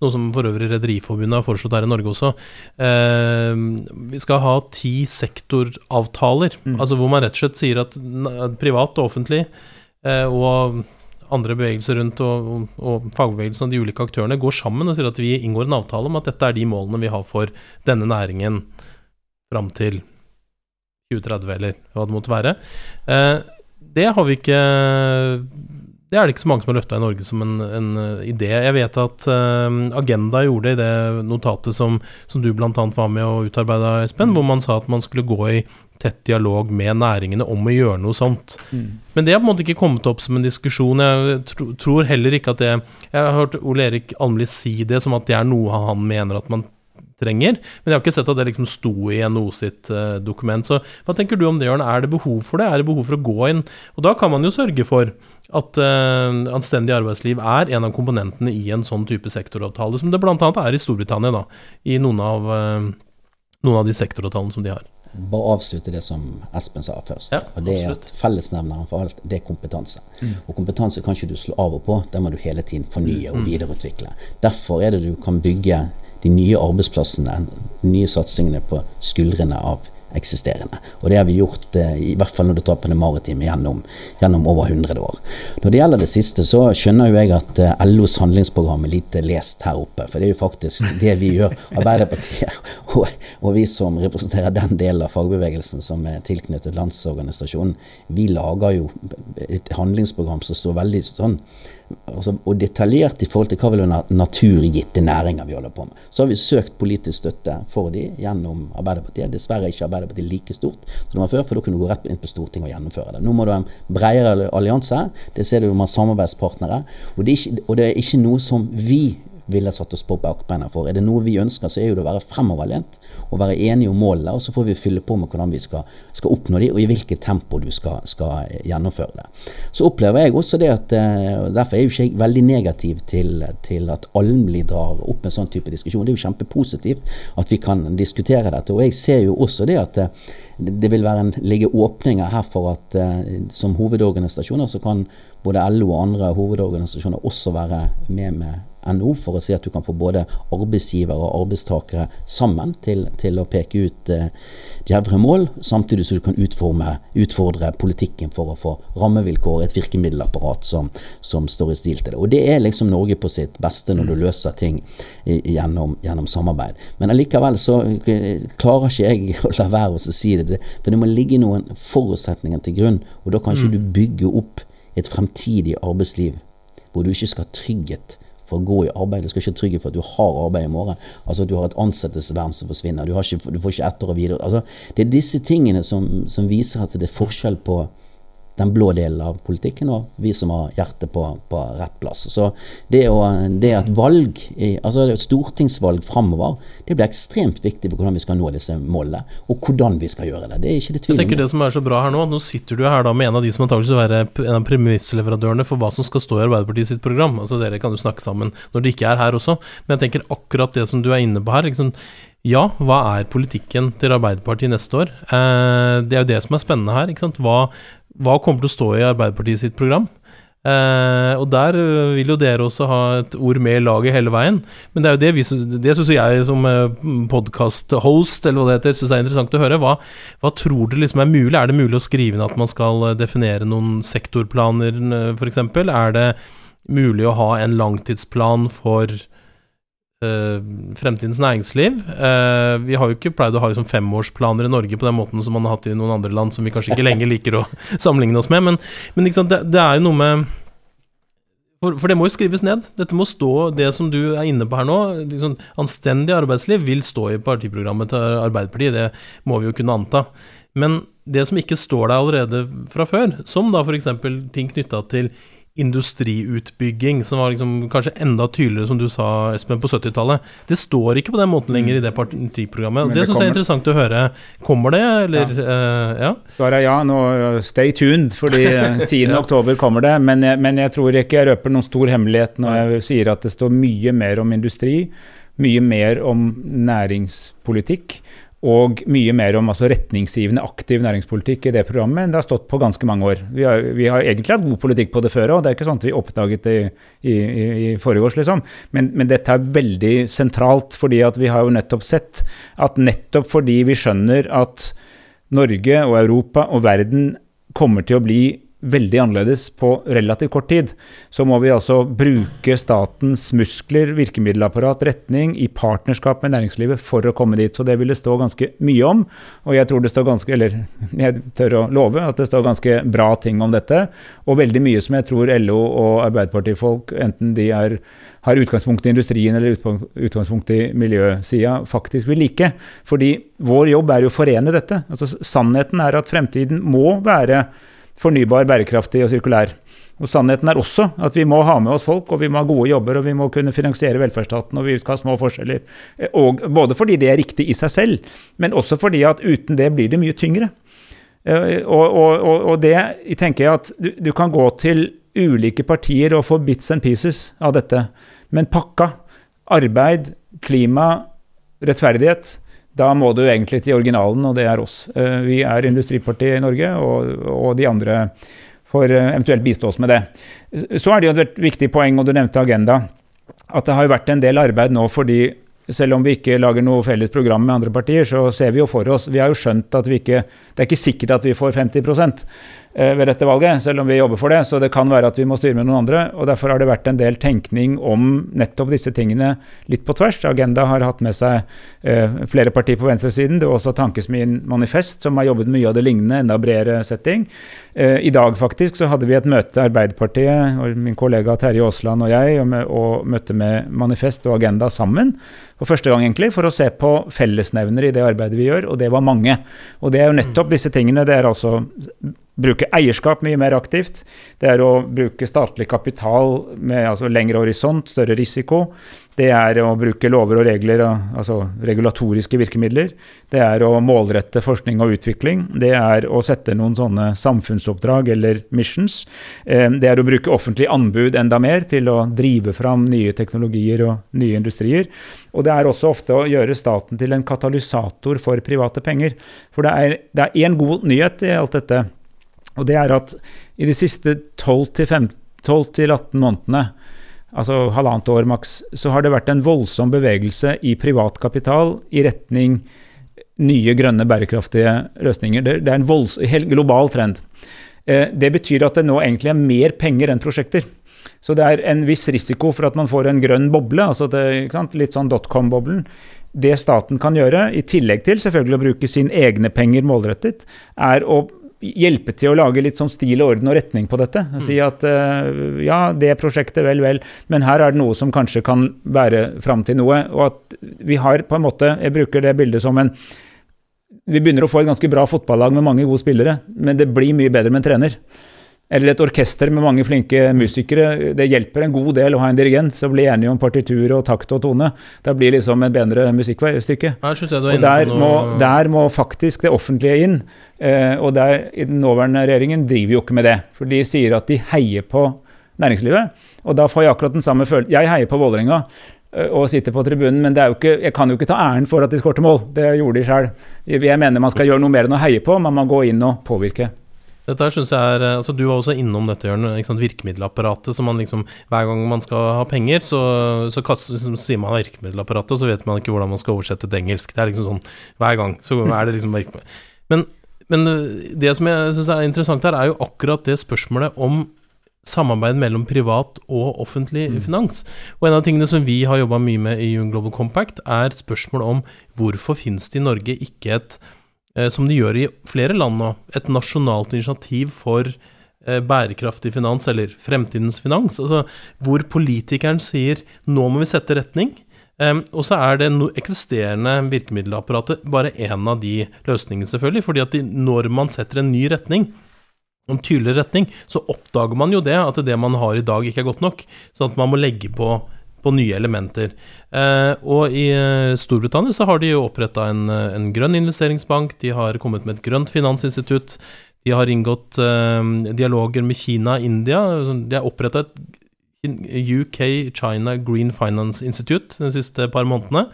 noe som for øvrig Rederiforbundet har foreslått her i Norge også. Eh, vi skal ha ti sektoravtaler, mm. altså hvor man rett og slett sier at privat og offentlig Eh, og andre bevegelser rundt og, og, og fagbevegelsen og de ulike aktørene går sammen og sier at vi inngår en avtale om at dette er de målene vi har for denne næringen fram til 2030, eller hva det måtte være. Eh, det har vi ikke Det er det ikke så mange som har løfta i Norge som en, en, idé. Jeg vet at Agenda gjorde det i det notatet som, som du bl.a. var med å utarbeide, Espen, hvor man sa at man skulle gå i tett dialog med næringene om å gjøre noe sånt. Mm. Men det har på en måte ikke kommet opp som en diskusjon. Jeg tro, tror heller ikke at det Jeg har hørt Ole Erik Almli si det som at det er noe han mener at man trenger, men jeg har ikke sett at det liksom sto i NHO sitt uh, dokument. Så hva tenker du om det, Jørn? Er det behov for det? Er det behov for å gå inn? Og da kan man jo sørge for at uh, anstendig arbeidsliv er en av komponentene i en sånn type sektoravtale, som det bl.a. er i Storbritannia, da, i noen av, uh, noen av de sektoravtalene som de har bare avslutte det som Espen sa først. Ja, og det er at Fellesnevneren for alt, det er kompetanse. Mm. Og kompetanse kan ikke du slå av og på, den må du hele tiden fornye og mm. videreutvikle. Derfor er det du kan bygge de nye arbeidsplassene, de nye satsingene på skuldrene av eksisterende. Og det har vi gjort, eh, i hvert fall når du tar på det maritime, gjennom, gjennom, over 100 år. Når det gjelder det siste, så skjønner jo jeg at eh, LOs handlingsprogram er lite lest her oppe. For det er jo faktisk det vi gjør, Arbeiderpartiet og, og vi som representerer den delen av fagbevegelsen som er tilknyttet Landsorganisasjonen, vi lager jo et handlingsprogram som står veldig sånn altså, og detaljert i forhold til hva vil være naturgitte næringer vi holder på med. Så har vi søkt politisk støtte for de gjennom Arbeiderpartiet. Dessverre er ikke Arbeiderpartiet like stort som det var før, for da kunne du gå rett inn på Stortinget og gjennomføre det. Nå må du ha en bredere allianse. Det ser du med samarbeidspartnere. Og det, ikke, og det er ikke noe som vi ville satt oss på bakbeina for. Er det noe vi ønsker, så er jo det å være fremoverlent og være enige om målene. Og så får vi fylle på med hvordan vi skal, skal oppnå de, og i hvilket tempo du skal, skal, gjennomføre det. Så opplever jeg også det at eh, Derfor er jo ikke jeg veldig negativ til, til at Almli drar opp en sånn type diskusjon. Det er jo kjempepositivt at vi kan diskutere dette. Og jeg ser jo også det at eh, det vil være en, ligge åpninger her for at eh, som hovedorganisasjoner så kan både LO og andre hovedorganisasjoner også være med med NO for å si at du kan få både arbeidsgivere og arbeidstakere sammen til, til å peke ut eh, djevre mål, samtidig som du kan utforme, utfordre politikken for å få rammevilkår, et virkemiddelapparat som, som, står i stil til det. Og det er liksom Norge på sitt beste når du løser ting gjennom, gjennom samarbeid. Men allikevel så eh, klarer ikke jeg å la være å si det, for det må ligge noen forutsetninger til grunn, og da kan ikke mm. du bygge opp et fremtidig arbeidsliv hvor du ikke skal ha trygghet for å gå i arbeid. Du skal ikke ha trygghet for at du har arbeid i morgen. Altså at du har et ansettelsesvern som forsvinner. Du, ikke, du, får ikke etter og videre. Altså, det er disse tingene som, som viser at det er forskjell på den blå delen av politikken, og vi som har hjertet på, på rett plass. Så det, å, det at valg, altså stortingsvalg framover, det blir ekstremt viktig for hvordan vi skal nå disse målene, og hvordan vi skal gjøre det. Det er ikke det tvil om. Jeg tenker det som er så bra her nå, nå sitter du her da med en av de som antakelig vil være en av premissleverandørene for hva som skal stå i Arbeiderpartiet sitt program. Altså Dere kan jo snakke sammen når de ikke er her også, men jeg tenker akkurat det som du er inne på her. Liksom, ja, hva er politikken til Arbeiderpartiet neste år? Eh, det er jo det som er spennende her. ikke sant? Hva, hva kommer til å stå i Arbeiderpartiet sitt program? Uh, og der eh, vil jo dere også ha et ord med i laget hele veien. Men det er jo det, det syns jeg som eh, podkast-host, eller hva det heter, syns er interessant å høre. Hva, hva tror dere liksom er mulig? Er det mulig å skrive inn at man skal definere noen sektorplaner, f.eks.? Er det mulig å ha en langtidsplan for fremtidens næringsliv. Uh, vi har jo ikke pleid å ha liksom femårsplaner i Norge på den måten som man har hatt i noen andre land som vi kanskje ikke lenger liker å sammenligne oss med. Men, men det, det, er jo noe med for, for, det må jo skrives ned. Dette må stå, Det som du er inne på her nå, liksom, anstendig arbeidsliv vil stå i partiprogrammet til Arbeiderpartiet. Det må vi jo kunne anta. Men det som ikke står der allerede fra før, som da f.eks. ting knytta til industriutbygging, som var liksom kanskje enda tydeligere, som du sa, Espen, på 70-tallet. Det står ikke på den måten lenger i det partiprogrammet. det, det syns jeg er interessant å høre. Kommer det, eller ja? Uh, ja? Svaret er ja. Nå, stay tuned, fordi 10. ja. kommer det. Men jeg, men jeg tror ikke jeg røper noen stor hemmelighet når jeg sier at det står mye mer om industri, mye mer om næringspolitikk og mye mer om altså, retningsgivende aktiv næringspolitikk i det programmet enn det har stått på ganske mange år. Vi har, vi har egentlig hatt god politikk på det før òg, det er ikke sånn at vi oppdaget det i, i, i forrige års, liksom. Men, men, dette er veldig sentralt, fordi vi har jo nettopp sett at nettopp fordi vi skjønner at Norge og Europa og verden kommer til å bli veldig annerledes på relativt kort tid, så må vi altså bruke statens muskler, virkemiddelapparat, retning i partnerskap med næringslivet for å komme dit. Så det vil det stå ganske mye om. Og jeg tror det står ganske, eller jeg tør å love at det står ganske bra ting om dette. Og veldig mye som jeg tror LO og Arbeiderpartifolk, enten de er har utgangspunkt i industrien eller utgangspunkt i miljøsida, faktisk vil like. Fordi vår jobb er jo å forene dette. Altså Sannheten er at fremtiden må være fornybar, bærekraftig og sirkulær. Og Sannheten er også at vi må ha med oss folk, og vi må ha gode jobber, og vi må kunne finansiere velferdsstaten, og vi skal ha små forskjeller. Og både fordi det er riktig i seg selv, men også fordi at uten det blir det mye tyngre. Og, og, og, og det tenker jeg at du, du, kan gå til ulike partier og få bits and pieces av dette, men pakka, arbeid, klima, rettferdighet, da må du egentlig til originalen, og det er oss. Eh, vi er Industripartiet i Norge, og, og de andre får eh, eventuelt bistå oss med det. Så er det jo et viktig poeng, og du nevnte Agenda, at det har jo vært en del arbeid nå fordi selv om vi ikke lager noe felles program med andre partier, så ser vi jo for oss Vi har jo skjønt at vi ikke Det er ikke sikkert at vi får 50 eh, ved dette valget, selv om vi jobber for det. Så det kan være at vi må styre med noen andre. og Derfor har det vært en del tenkning om nettopp disse tingene litt på tvers. Agenda har hatt med seg eh, flere partier på venstresiden. Det var også Tankesmien Manifest, som har jobbet mye av det lignende, enda bredere setting. Eh, I dag faktisk så hadde vi et møte, Arbeiderpartiet og min kollega Terje Aasland og jeg, og, med, og møtte med Manifest og Agenda sammen. For første gang, egentlig, for å se på fellesnevnere i det arbeidet vi gjør, og det var mange. Og det er jo nettopp disse tingene. Det er altså bruke eierskap mye mer aktivt. Det er å bruke statlig kapital med altså lengre horisont, større risiko. Det er å bruke lover og regler, altså regulatoriske virkemidler. Det er å målrette forskning og utvikling. Det er å sette noen sånne samfunnsoppdrag eller missions. Eh, det er å bruke offentlig anbud enda mer til å drive fram nye teknologier og nye industrier. Og det er også ofte å gjøre staten til en katalysator for private penger. For det er én god nyhet i alt dette og det er at i de siste 12-18 månedene, altså halvannet år maks, så har det vært en voldsom bevegelse i privat kapital i retning nye, grønne, bærekraftige løsninger. Det, er en volds, global trend. Eh, det betyr at det nå egentlig er mer penger enn prosjekter. Så det er en viss risiko for at man får en grønn boble, altså det, litt sånn dotcom-boblen. Det staten kan gjøre, i tillegg til selvfølgelig å bruke sine egne penger målrettet, er å hjelpe til å lage litt sånn stil og orden og retning på dette. Og si mm. at uh, ja, det prosjektet, vel, vel, men her er det noe som kanskje kan bære fram til noe. Og at vi har på en måte Jeg bruker det bildet som en Vi begynner å få et ganske bra fotballag med mange gode spillere, men det blir mye bedre med en trener eller et orkester med mange flinke musikere. Det hjelper en god del å ha en dirigent som blir enige om partitur og takt og tone. Da blir det liksom et bedre musikkstykke. Og der må, der må, faktisk det offentlige inn. Eh, og der, i den nåværende regjeringen driver jo ikke med det. For de sier at de heier på næringslivet. Og da får jeg akkurat den samme følelsen. Jeg heier på Vålerenga eh, og sitter på tribunen, men ikke, jeg kan jo ikke ta æren for at de skårte mål. Det gjorde de sjøl. Jeg mener man skal gjøre noe mer enn å heie på, man må gå inn og påvirke. Dette synes jeg er, altså Du var også innom dette hjørnet, virkemiddelapparatet. som man liksom, Hver gang man skal ha penger, så, så, kaster, så sier man virkemiddelapparatet, og så vet man ikke hvordan man skal oversette til engelsk. Det er liksom sånn hver gang. så er det liksom Men, men det som jeg syns er interessant her, er jo akkurat det spørsmålet om samarbeid mellom privat og offentlig mm. finans. Og en av tingene som vi har jobba mye med i Young Global Compact, er spørsmålet om hvorfor finnes det i Norge ikke et Eh, som de gjør i flere land nå, et nasjonalt initiativ for eh, bærekraftig finans, eller fremtidens finans. Altså hvor politikeren sier 'nå må vi sette retning'. Og så er det eksisterende virkemiddelapparatet bare én av de løsningene, selvfølgelig. fordi at når man setter en ny retning, en tydeligere retning, så oppdager man jo det, at det man har i dag, ikke er godt nok. Sånn at man må legge på på nye elementer. Eh, og i eh, Storbritannia så har de jo oppretta en, eh, en, grønn investeringsbank, de har kommet med et grønt finansinstitutt, de har inngått eh, dialoger med Kina og India. De har oppretta et UK China Green Finance Institute de siste par månedene.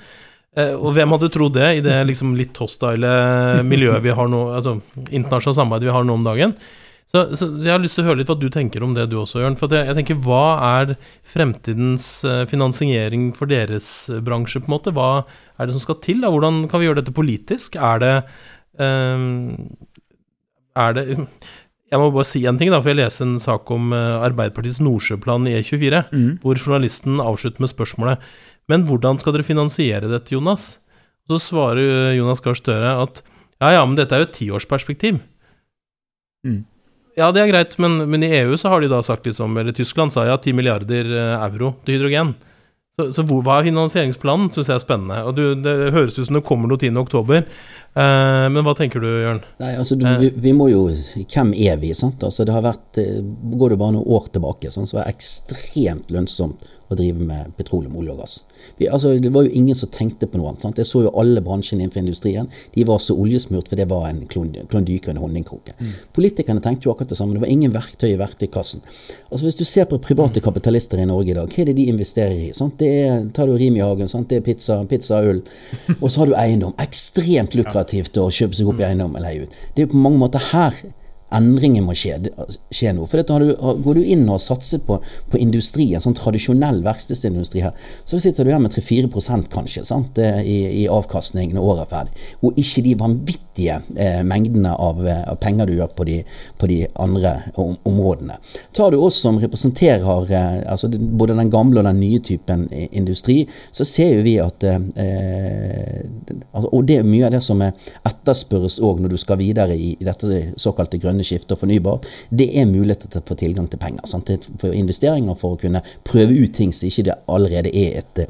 Eh, og hvem hadde trodd det i det liksom litt hostile miljøet vi har nå, altså internasjonalt samarbeid vi har nå om dagen? Så, så, jeg har lyst til å høre litt hva du tenker om det, du også, Jørn. For jeg, jeg, tenker, Hva er fremtidens uh, finansiering for deres uh, bransje? på en måte? Hva er det som skal til? Da? Hvordan kan vi gjøre dette politisk? Er det, um, er det Jeg må bare si en ting, da, for jeg leste en sak om uh, Arbeiderpartiets Nordsjøplan i E24, mm. hvor journalisten avslutter med spørsmålet Men hvordan skal dere finansiere dette, Jonas? Så svarer Jonas Gahr Støre at ja, ja, men dette er jo et tiårsperspektiv. Mm. Ja, det er greit, men, men, i EU så har de da sagt liksom Eller Tyskland sa ja, 10 milliarder eh, euro til hydrogen. Så, så hvor, hva er finansieringsplanen, syns jeg er spennende. Og du, Det høres ut som det kommer noe 10. oktober. Uh, men hva tenker du, Jørn? Nei, altså du, vi, vi, må jo Hvem er vi? sant? Altså det har vært, eh, Går det bare noen år tilbake, sånn, så var det ekstremt lønnsomt å drive med petroleum, olje og gass. Vi, altså, det var jo ingen som tenkte på noe annet. Sant? Jeg så jo alle bransjene innenfor industrien. De var så oljesmurt, for det var en klondyke og en honningkrukke. Mm. Politikerne tenkte jo akkurat det samme. Det var ingen verktøy i verktøykassen. Altså Hvis du ser på private kapitalister i Norge i dag, hva er det de investerer i? Sant? Det er, tar du Rimi-hagen, det er pizza, pizza og ull. Og så har du eiendom. Ekstremt lukrativt å kjøpe seg opp i eiendom eller leie ut. Det er jo på mange måter her endringen må skje, skje nå. For dette har du, Går du inn og satser på, på industri, en sånn tradisjonell verkstedindustri her, så sitter du her med 3-4 kanskje sant, i, i, avkastning når året er ferdig. Og ikke de vanvittige eh, mengdene av, eh, av, penger du gjør på de, på de andre om, områdene. Tar du oss som representerer eh, altså, både den gamle og den nye typen industri, så ser jo vi at eh, Og det er mye av det som etterspørres òg når du skal videre i, i dette såkalte grønne skiftet og fornybar, det er muligheter til å få tilgang til penger. Sant? For investeringer for å kunne prøve ut ting som ikke det allerede er et,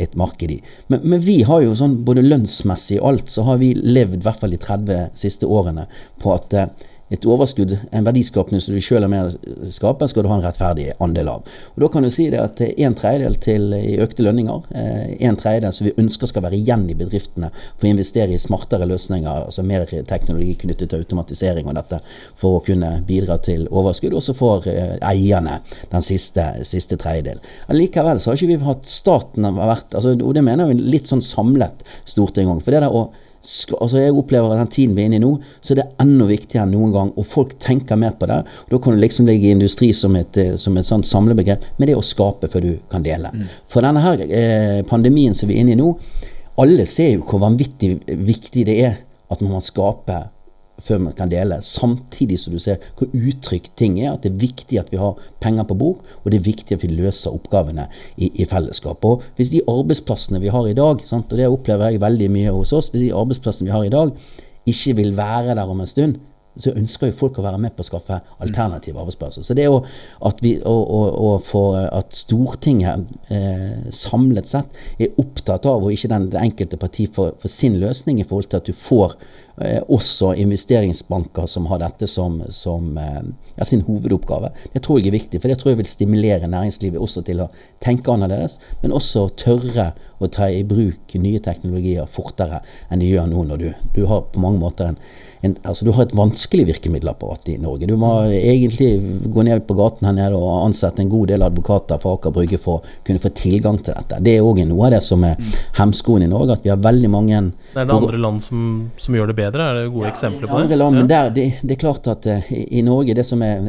et marked i. Men, men, vi har jo sånn både lønnsmessig og alt, så har vi levd i hvert fall de 30 siste årene på at eh, et overskudd, en verdiskapning som du selv er med å skape, skal du ha en rettferdig andel av. Og Da kan du si det at en tredjedel til i økte lønninger, eh, en tredjedel som vi ønsker skal være igjen i bedriftene for å investere i smartere løsninger, altså mer teknologi knyttet til automatisering og dette, for å kunne bidra til overskudd. Og så får eh, eierne den siste, siste tredjedelen. Likevel så har ikke vi hatt staten vært, altså, og det mener vi litt sånn samlet storting òg. For det der å altså Jeg opplever at den tiden vi er inne i nå, så er det enda viktigere enn noen gang. Og folk tenker mer på det. og Da kan du liksom i industri som et, eh, som et sånt samlebegrep, men det å skape før du kan dele. Mm. For denne her eh, pandemien som vi er inne i nå, alle ser jo hvor vanvittig viktig det er at man skaper før man kan dele. Samtidig som du ser hvor utrygt ting er. At det er viktig at vi har penger på bok, og det er viktig at vi løser oppgavene i, i fellesskap. Og hvis de arbeidsplassene vi har i dag, sant, og det opplever jeg veldig mye hos oss, hvis de arbeidsplassene vi har i dag ikke vil være der om en stund, så ønsker jo folk å være med på å skaffe alternative arbeidsplasser. Så det å, at, vi, å, å, å få, at Stortinget eh, samlet sett er opptatt av, og ikke den, det enkelte parti for, for, sin løsning, i forhold til at du får også investeringsbanker som har dette som, som eh, ja, sin hovedoppgave. Det tror jeg er viktig, for det tror jeg vil stimulere næringslivet også til å tenke annerledes, men også tørre å ta i bruk nye teknologier fortere enn de gjør nå, når du, du har på mange måter en en, altså Du har et vanskelig virkemiddelapparat i Norge. Du må egentlig gå ned på gaten her nede og ansette en god del advokater for Aker Brygge for å kunne få tilgang til dette. Det er òg noe av det som er hemskoen i Norge, at vi har veldig mange Det er det andre land som, som gjør det bedre? Er det gode ja, eksempler på det? Land, ja. men der, det, det, er klart at uh, i, i, Norge, det som er,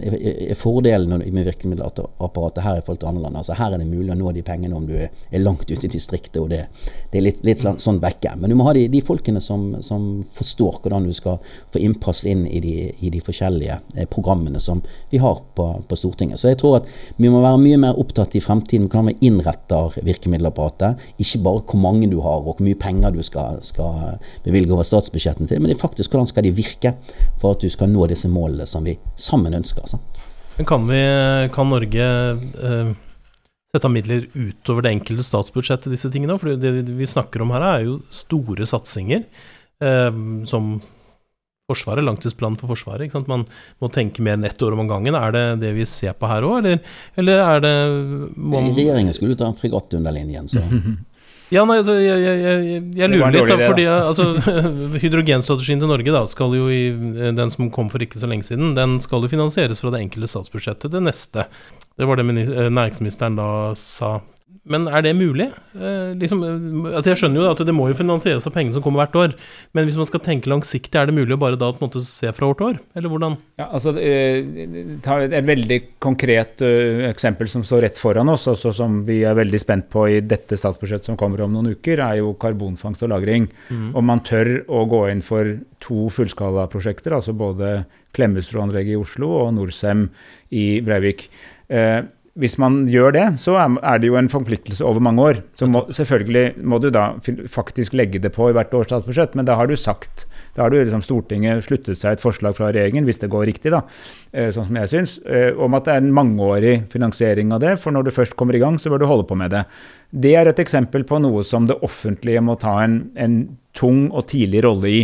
er fordelen med virkemiddelapparatet her i forhold til andre land, altså her er det mulig å nå de pengene om du er, er langt ute i distriktet, og det, det er litt, litt sånn vekke. Men du må ha de, de folkene som, som forstår hvordan du skal få innpass inn i de, i de forskjellige eh, programmene som vi har på, på, Stortinget. Så jeg tror at vi må være mye mer opptatt i fremtiden med hvordan vi innretter virkemiddelapparatet. Ikke bare hvor mange du har og hvor mye penger du skal, skal bevilge over statsbudsjettene til, men faktisk hvordan skal de virke for at du skal nå disse målene som vi sammen ønsker. Sant? Men kan, vi, kan Norge eh, sette av midler utover det enkelte statsbudsjettet til disse tingene? For det vi snakker om her, er jo store satsinger. Eh, som Forsvaret, langtidsplanen for Forsvaret. Ikke sant? Man må tenke mer enn ett år om gangen. Er det det vi ser på her òg, eller, eller, er det man... Regjeringen skulle ta en fregatt under linjen, så Ja, nei, altså, jeg, jeg, jeg, jeg lurer litt, da, idé, fordi altså, hydrogenstrategien til Norge, da, skal jo i, den som kom for ikke så lenge siden, den skal jo finansieres fra det enkelte statsbudsjettet det neste. Det var det næringsministeren da sa men er det mulig? Eh, liksom, eh, altså jeg skjønner jo at det må jo finansieres av pengene som kommer hvert år, men hvis man skal tenke langsiktig, er det mulig å bare da på en måte se fra år til år, eller hvordan? Ja, altså, eh, ta et veldig konkret uh, eksempel som står rett foran oss, altså som vi er veldig spent på i dette statsbudsjettet som kommer om noen uker, er jo karbonfangst og -lagring. Mm. Om man tør å gå inn for to fullskalaprosjekter, altså både Klemetsrud-anlegget i Oslo og Norcem i Breivik. Uh, hvis man gjør det, så er det jo en forpliktelse over mange år. Så må, selvfølgelig må du da faktisk legge det på i hvert års statsbudsjett, men da har du sagt Da har du liksom Stortinget sluttet seg et forslag fra regjeringen, hvis det går riktig, da, eh, sånn som jeg syns, eh, om at det er en mangeårig finansiering av det. For når du først kommer i gang, så bør du holde på med det. Det er et eksempel på noe som det offentlige må ta en, en tung og tidlig rolle i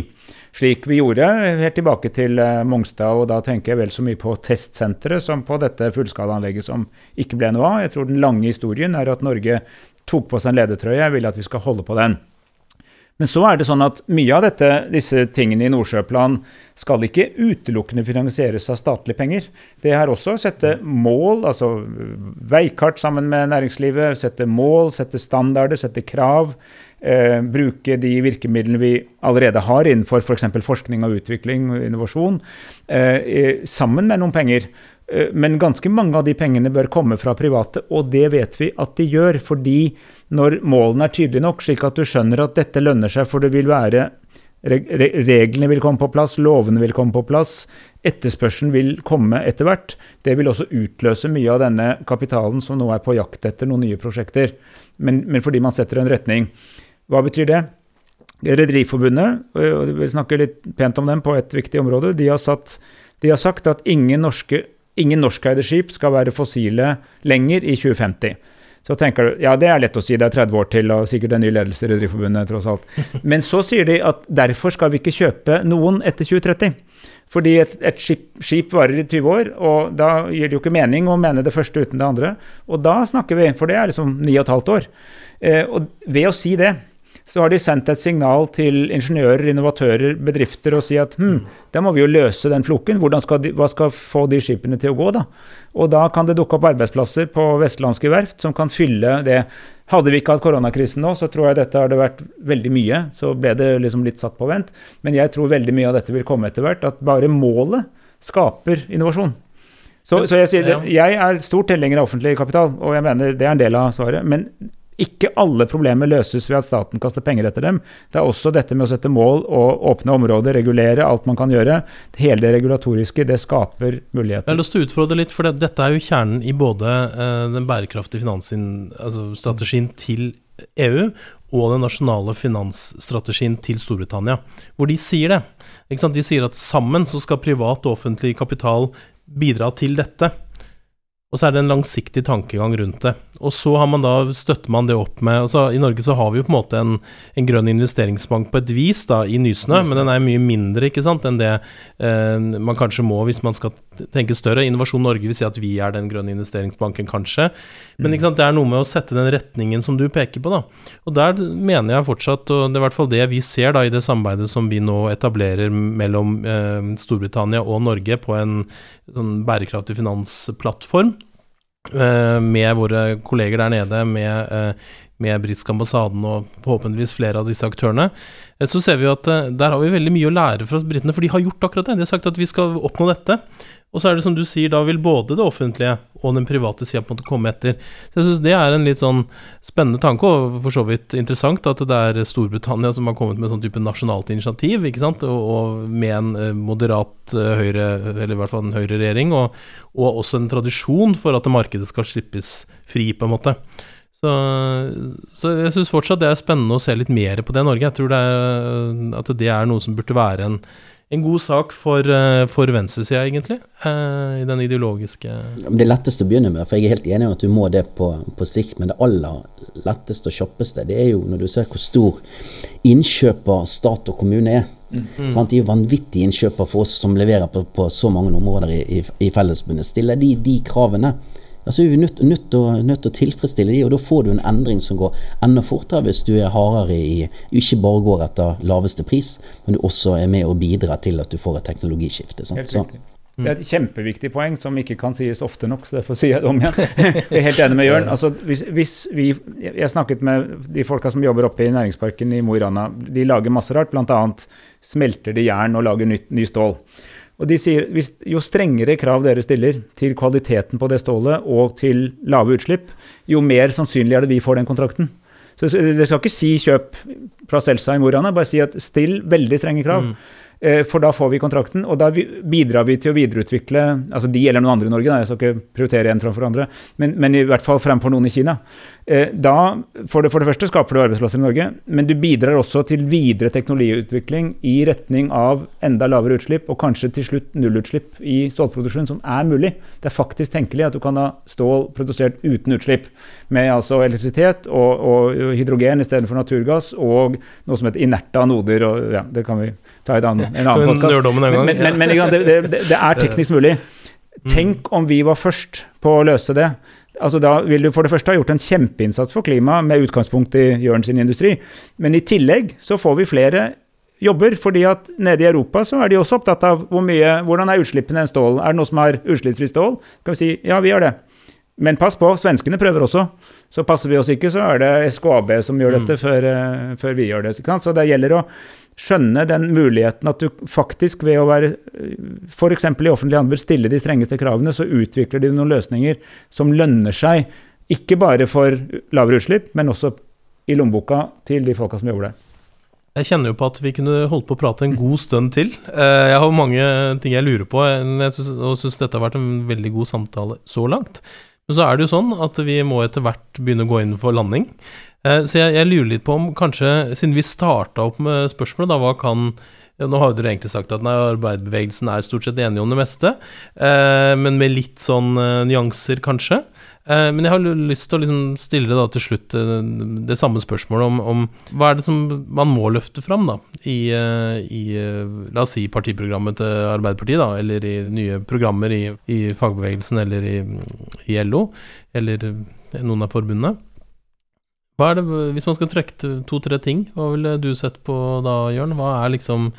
slik vi gjorde helt tilbake til eh, Mongstad. Og da tenker jeg vel så mye på testsenteret som på dette fullskalaanlegget som ikke ble noe av. Jeg tror den lange historien er at Norge tok på seg en ledertrøye. Jeg vil at vi skal holde på den. Men så er det sånn at mye av dette, disse tingene i Nordsjøplan skal ikke utelukkende finansieres av statlige penger. Det er også å sette mål, altså veikart sammen med næringslivet, sette mål, sette standarder, sette krav. Eh, bruke de virkemidlene vi allerede har innenfor f.eks. For forskning og utvikling og innovasjon, eh, sammen med noen penger. Eh, men ganske mange av de pengene bør komme fra private, og det vet vi at de gjør. Fordi når målene er tydelige nok, slik at du skjønner at dette lønner seg, for det vil være Reglene vil komme på plass, lovene vil komme på plass, etterspørselen vil komme etter hvert. Det vil også utløse mye av denne kapitalen som nå er på jakt etter noen nye prosjekter. Men, men fordi man setter en retning. Hva betyr det? Rederiforbundet, og vi snakker litt pent om dem på et viktig område, de har, satt, de har sagt at ingen, norske, ingen norskeide skip skal være fossile lenger i 2050. Så tenker du ja, det er lett å si, det er 30 år til og sikkert en ny ledelse i Rederiforbundet, tross alt. Men så sier de at derfor skal vi ikke kjøpe noen etter 2030. Fordi et, et skip, skip, varer i 20 år, og da gir det jo ikke mening å mene det første uten det andre. Og da snakker vi, for det er liksom 9 15 år. Eh, og ved å si det, så har de sendt et signal til ingeniører, innovatører, bedrifter og si at hm, da må vi jo løse den floken. Skal de, hva skal få de skipene til å gå, da? Og da kan det dukke opp arbeidsplasser på vestlandske verft som kan fylle det. Hadde vi ikke hatt koronakrisen nå, så tror jeg dette hadde vært veldig mye. Så ble det liksom litt satt på vent. Men jeg tror veldig mye av dette vil komme etter hvert. At bare målet skaper innovasjon. Så, så jeg, sier, jeg er stor tilhenger av offentlig kapital, og jeg mener det er en del av svaret. Men ikke alle problemer løses ved at staten kaster penger etter dem. Det er også dette med å sette mål og åpne områder, regulere alt man kan gjøre. Hele det regulatoriske, det skaper muligheter. Jeg har lyst til å utfordre litt, for det, dette er jo kjernen i både uh, den bærekraftige finansstrategien altså til EU og den nasjonale finansstrategien til Storbritannia, hvor de sier det. De sier at sammen så skal privat og offentlig kapital bidra til dette. Og så er det en langsiktig tankegang rundt det. Og så har man da, støtter man det opp med altså I Norge så har vi jo på en måte en, en grønn investeringsbank på et vis da, i Nysnø, men den er mye mindre ikke sant, enn det eh, man kanskje må hvis man skal tenke større. Innovasjon Norge vil si at vi er den grønne investeringsbanken, kanskje. Men ikke sant, det er noe med å sette den retningen som du peker på. da. Og der mener jeg fortsatt, og det er i hvert fall det vi ser da i det samarbeidet som vi nå etablerer mellom eh, Storbritannia og Norge på en sånn bærekraftig finansplattform med våre kolleger der nede, med, eh, med britiske ambassaden og forhåpentligvis flere av disse aktørene, eh, så ser vi at der har vi veldig mye å lære fra britene, for de har gjort akkurat det. De har sagt at vi skal oppnå dette. Og så er det som du sier, da vil både det offentlige og den private sida på en måte komme etter. Så jeg syns det er en litt sånn spennende tanke, og for så vidt interessant at det er Storbritannia som har kommet med sånn type nasjonalt initiativ, ikke sant, og, med en eh, moderat eh, høyre, eller i hvert fall en høyreregjering, og, og også en tradisjon for at markedet skal slippes fri, på en måte. Så, så jeg syns fortsatt det er spennende å se litt mer på det i Norge. Jeg tror det er, at det er noe som burde være en en god sak for, eh, for venstresida, egentlig, eh, i den ideologiske Det letteste å begynne med, for jeg er helt enig om at du må det på, på sikt, men det aller letteste og kjappeste, det er jo når du ser hvor stor innkjøper stat og kommune er. Mm. Sånn, De er vanvittige innkjøper for oss som leverer på, på så mange områder i, i, i Fellesforbundet. Stiller de de kravene, ja, vi er nødt, nødt, til, nødt, til, å tilfredsstille de, og da får du en endring som går enda fortere hvis du er hardere i Ikke bare går etter laveste pris, men du også er med og bidrar til at du får et teknologiskifte. Sant? Så, det er et kjempeviktig poeng som ikke kan sies ofte nok, så derfor sier jeg det om igjen. Jeg er helt enig med Jørn. Altså, hvis, hvis vi, jeg snakket med de folka som jobber oppe i næringsparken i Mo i Rana. De lager masse rart, bl.a. smelter de jern og lager nytt, ny stål. Og de sier hvis, jo strengere krav dere stiller til kvaliteten på det stålet og til lave utslipp, jo mer sannsynlig er det vi får den kontrakten. Så Dere skal ikke si kjøp fra Selsa i Morana, bare si at still veldig strenge krav. Mm. Eh, for da får vi kontrakten, og da bidrar vi til å videreutvikle altså de eller noen andre i Norge, da, jeg skal ikke prioritere en framfor andre, men, men, i hvert fall fremfor noen i Kina. Eh, da, for det, for det første, skaper du arbeidsplasser i Norge, men du bidrar også til videre teknologiutvikling i retning av enda lavere utslipp, og kanskje til slutt nullutslipp i stålproduksjon, som er mulig. Det er faktisk tenkelig at du kan ha stål produsert uten utslipp, med altså elektrisitet og, og hydrogen istedenfor naturgass, og noe som heter inerte anoder, og ja, det kan vi ta i en annen, en annen podkast. Men, men, men det, det, det, er teknisk mulig. Tenk om vi var først på å løse det. Altså Da vil du for det første ha gjort en kjempeinnsats for klimaet med utgangspunkt i Jørn sin industri. Men i tillegg så får vi flere jobber, fordi at nede i Europa så er de også opptatt av hvor mye, hvordan er utslippene en stål. Er det noe som har utslippsfri stål? Kan vi si ja, vi har det. Men pass på, svenskene prøver også. Så passer vi oss ikke, så er det SKAB som gjør dette mm. før, uh, før, vi gjør det. Så det gjelder å skjønne den muligheten at du faktisk ved å være f.eks. i offentlig anbud stille de strengeste kravene, så utvikler de noen løsninger som lønner seg. Ikke bare for lavere utslipp, men også i lommeboka til de folka som jobber der. Jeg kjenner jo på at vi kunne holdt på å prate en god stund til. Eh, jeg har mange ting jeg lurer på, og syns dette har vært en veldig god samtale så langt. Men så er det jo sånn at vi må etter hvert begynne å gå inn for landing. Eh, så jeg, jeg lurer litt på om kanskje, siden vi starta opp med spørsmålet, da, hva kan nå har dere egentlig sagt at nei, arbeiderbevegelsen er stort sett enige om det meste, eh, men med litt sånn eh, nyanser, kanskje. Eh, men jeg har lyst til å liksom stille da til slutt eh, det samme spørsmålet om, om, hva er det som man må løfte fram da, i, eh, i la oss si partiprogrammet til Arbeiderpartiet, da, eller i nye programmer i, i fagbevegelsen eller i, i, LO, eller noen av forbundene. Hva er det, Hvis man skal trekke to-tre ting, hva ville du sett på da, Jørn? Hva er liksom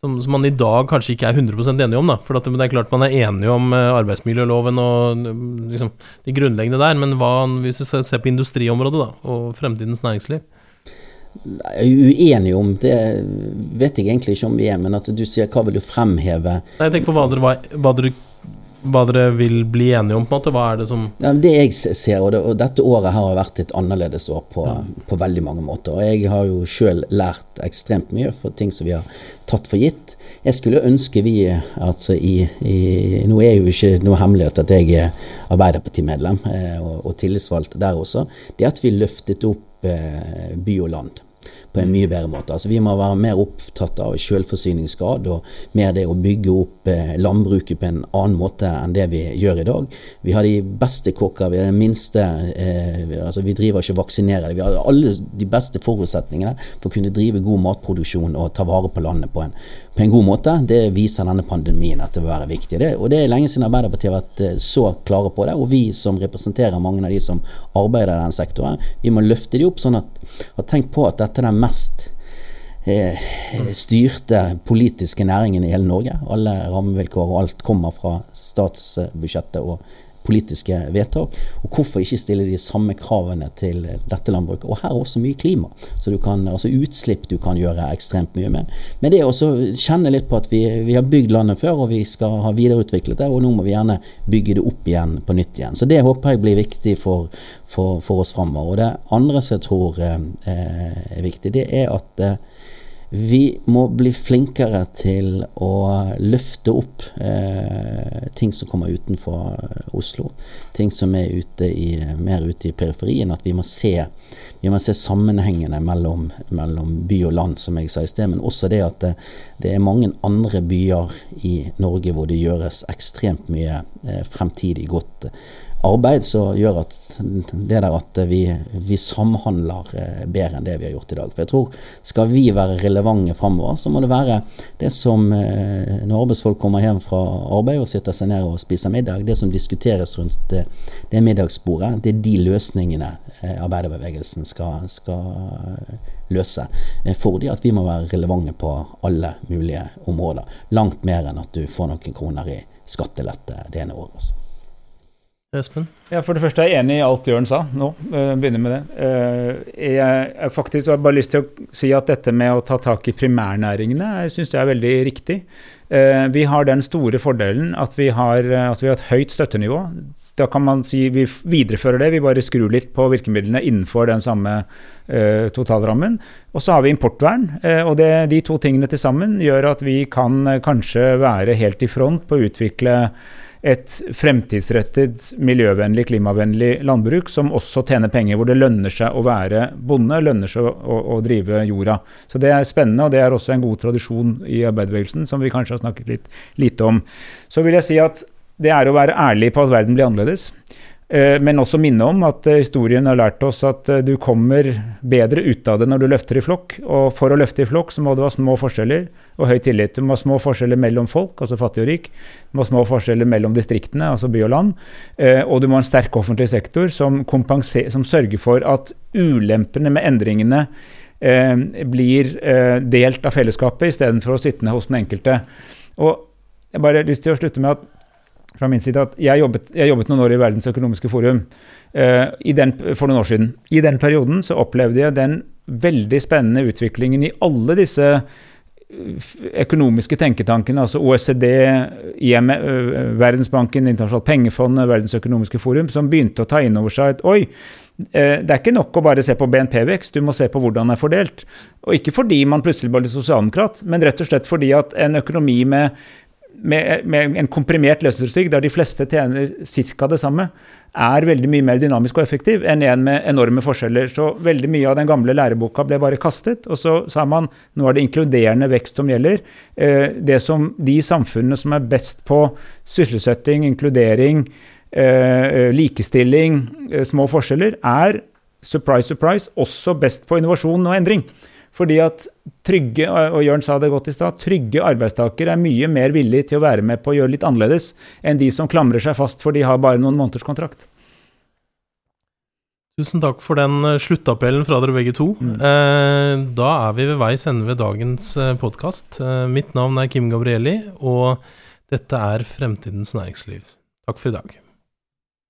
som, som, man i dag kanskje ikke er 100% enige om. Da. For det er klart man er enige om uh, arbeidsmiljøloven og liksom, de grunnleggende der, men hva hvis vi ser på industriområdet da, og fremtidens næringsliv? Uenig om det, vet jeg egentlig ikke om vi er, men at du sier hva vil du fremheve? Nei, jeg tenker på hva dere, hva dere hva dere vil bli enige om? på en måte, Hva er det som ja, Det jeg ser, og, det, og, dette året her har vært et annerledes år på, ja. på veldig mange måter. og Jeg har jo sjøl lært ekstremt mye for ting som vi har tatt for gitt. Jeg skulle ønske vi altså i, i Nå er jo ikke noe hemmelighet at jeg er Arbeiderpartimedlem eh, og, og tillitsvalgt der også. Det at vi løftet opp eh, by og land på en mye bedre måte. Altså Vi må være mer opptatt av selvforsyningsgrad og mer det å bygge opp eh, landbruket på en annen måte enn det vi gjør i dag. Vi har de beste kokker, vi har den minste eh, altså Vi driver ikke og vaksinerer. Vi har alle de beste forutsetningene for å kunne drive god matproduksjon og ta vare på landet på en, på en god måte. Det viser denne pandemien at det vil være viktig. Det, og det er lenge siden Arbeiderpartiet har vært eh, så klare på det. Og vi som representerer mange av de som arbeider i den sektoren, vi må løfte de opp sånn at, at tenk på at dette er den mest eh, styrte politiske næringen i hele Norge. Alle rammevilkår og alt kommer fra statsbudsjettet og politiske vedtak. Og hvorfor ikke stille de samme kravene til dette landbruket? Og her er også mye klima. Så du kan, altså utslipp du kan gjøre ekstremt mye med. Men det er også kjenne litt på at vi, vi, har bygd landet før, og vi skal ha videreutviklet det, og nå må vi gjerne bygge det opp igjen på nytt igjen. Så det håper jeg blir viktig for, for, for oss framover. Og det andre som jeg tror eh, er viktig, det er at eh, vi må bli flinkere til å løfte opp eh, ting som kommer utenfor Oslo. Ting som er ute i, mer ute i periferien. At vi må se, vi må se sammenhengene mellom, mellom, by og land, som jeg sa i sted. Men også det at det, det, er mange andre byer i Norge hvor det gjøres ekstremt mye eh, fremtidig godt arbeid som gjør at det der at vi, vi, samhandler eh, bedre enn det vi har gjort i dag. For jeg tror skal vi være relevante framover, så må det være det som eh, når arbeidsfolk kommer hjem fra arbeid og sitter seg ned og spiser middag, det som diskuteres rundt det, det middagsbordet, det er de løsningene eh, arbeiderbevegelsen skal, skal løse. Fordi at vi må være relevante på alle mulige områder. Langt mer enn at du får noen kroner i skattelette det ene året. Altså. Espen? Ja, For det første er jeg enig i alt Jørn sa nå. Uh, begynner med det. Uh, jeg, har faktisk bare lyst til å si at dette med å ta tak i primærnæringene syns jeg er veldig riktig. Uh, vi har den store fordelen at vi har, altså vi har et høyt støttenivå. Da kan man si vi viderefører det, vi bare skrur litt på virkemidlene innenfor den samme totalrammen. Og så har vi importvern. og det, de to tingene til sammen gjør at vi kan kanskje være helt i front på å utvikle et fremtidsrettet, miljøvennlig, klimavennlig landbruk som også tjener penger, hvor det lønner seg å være bonde, lønner seg å, å, drive jorda. Så det er spennende, og det er også en god tradisjon i arbeiderbevegelsen, som vi kanskje har snakket litt lite om. Så vil jeg si at det er å være ærlig på at verden blir annerledes. Eh, men også minne om at eh, historien har lært oss at eh, du kommer bedre ut av det når du løfter i flokk. Og for å løfte i flokk så må du ha små forskjeller og høy tillit. Du må ha små forskjeller mellom folk, altså fattig og rik. Du må ha små forskjeller mellom distriktene, altså by og land. Og du må ha en sterk offentlig sektor som, som sørger for at ulempene med endringene eh, blir eh, delt av fellesskapet istedenfor å sitte ned hos den enkelte. Og jeg bare har lyst til å slutte med at fra min side at jeg jobbet, jeg jobbet noen år i Verdens økonomiske forum uh, den, for noen år siden. I den perioden så opplevde jeg den veldig spennende utviklingen i alle disse eh, økonomiske tenketankene, altså OECD, IM, uh, Verdensbanken, Internasjonalt pengefond, Verdens økonomiske forum, som begynte å ta inn over seg at oi, det er ikke nok å bare se på BNP-vekst, du må se på hvordan den er fordelt. Og ikke fordi man plutselig ble sosialdemokrat, men rett og slett fordi at en økonomi med med, med, en komprimert løsningstrygd der de fleste tjener ca. det samme, er veldig mye mer dynamisk og effektiv enn en med enorme forskjeller. Så veldig mye av den gamle læreboka ble bare kastet, og så sa man nå er det inkluderende vekst som gjelder. Eh, det som De samfunnene som er best på sysselsetting, inkludering, eh, likestilling, eh, små forskjeller, er surprise, surprise, også best på innovasjon og endring. Fordi at trygge og Jørn sa det godt i sted, trygge arbeidstakere er mye mer villige til å være med på å gjøre litt annerledes enn de som klamrer seg fast for de har bare noen måneders kontrakt. Tusen takk for den eh, sluttappellen fra dere begge to. Mm. Eh, da er vi ved veis ende ved dagens eh, podkast. Eh, mitt navn er Kim Gabrielli, og dette er Fremtidens næringsliv. Takk for i dag.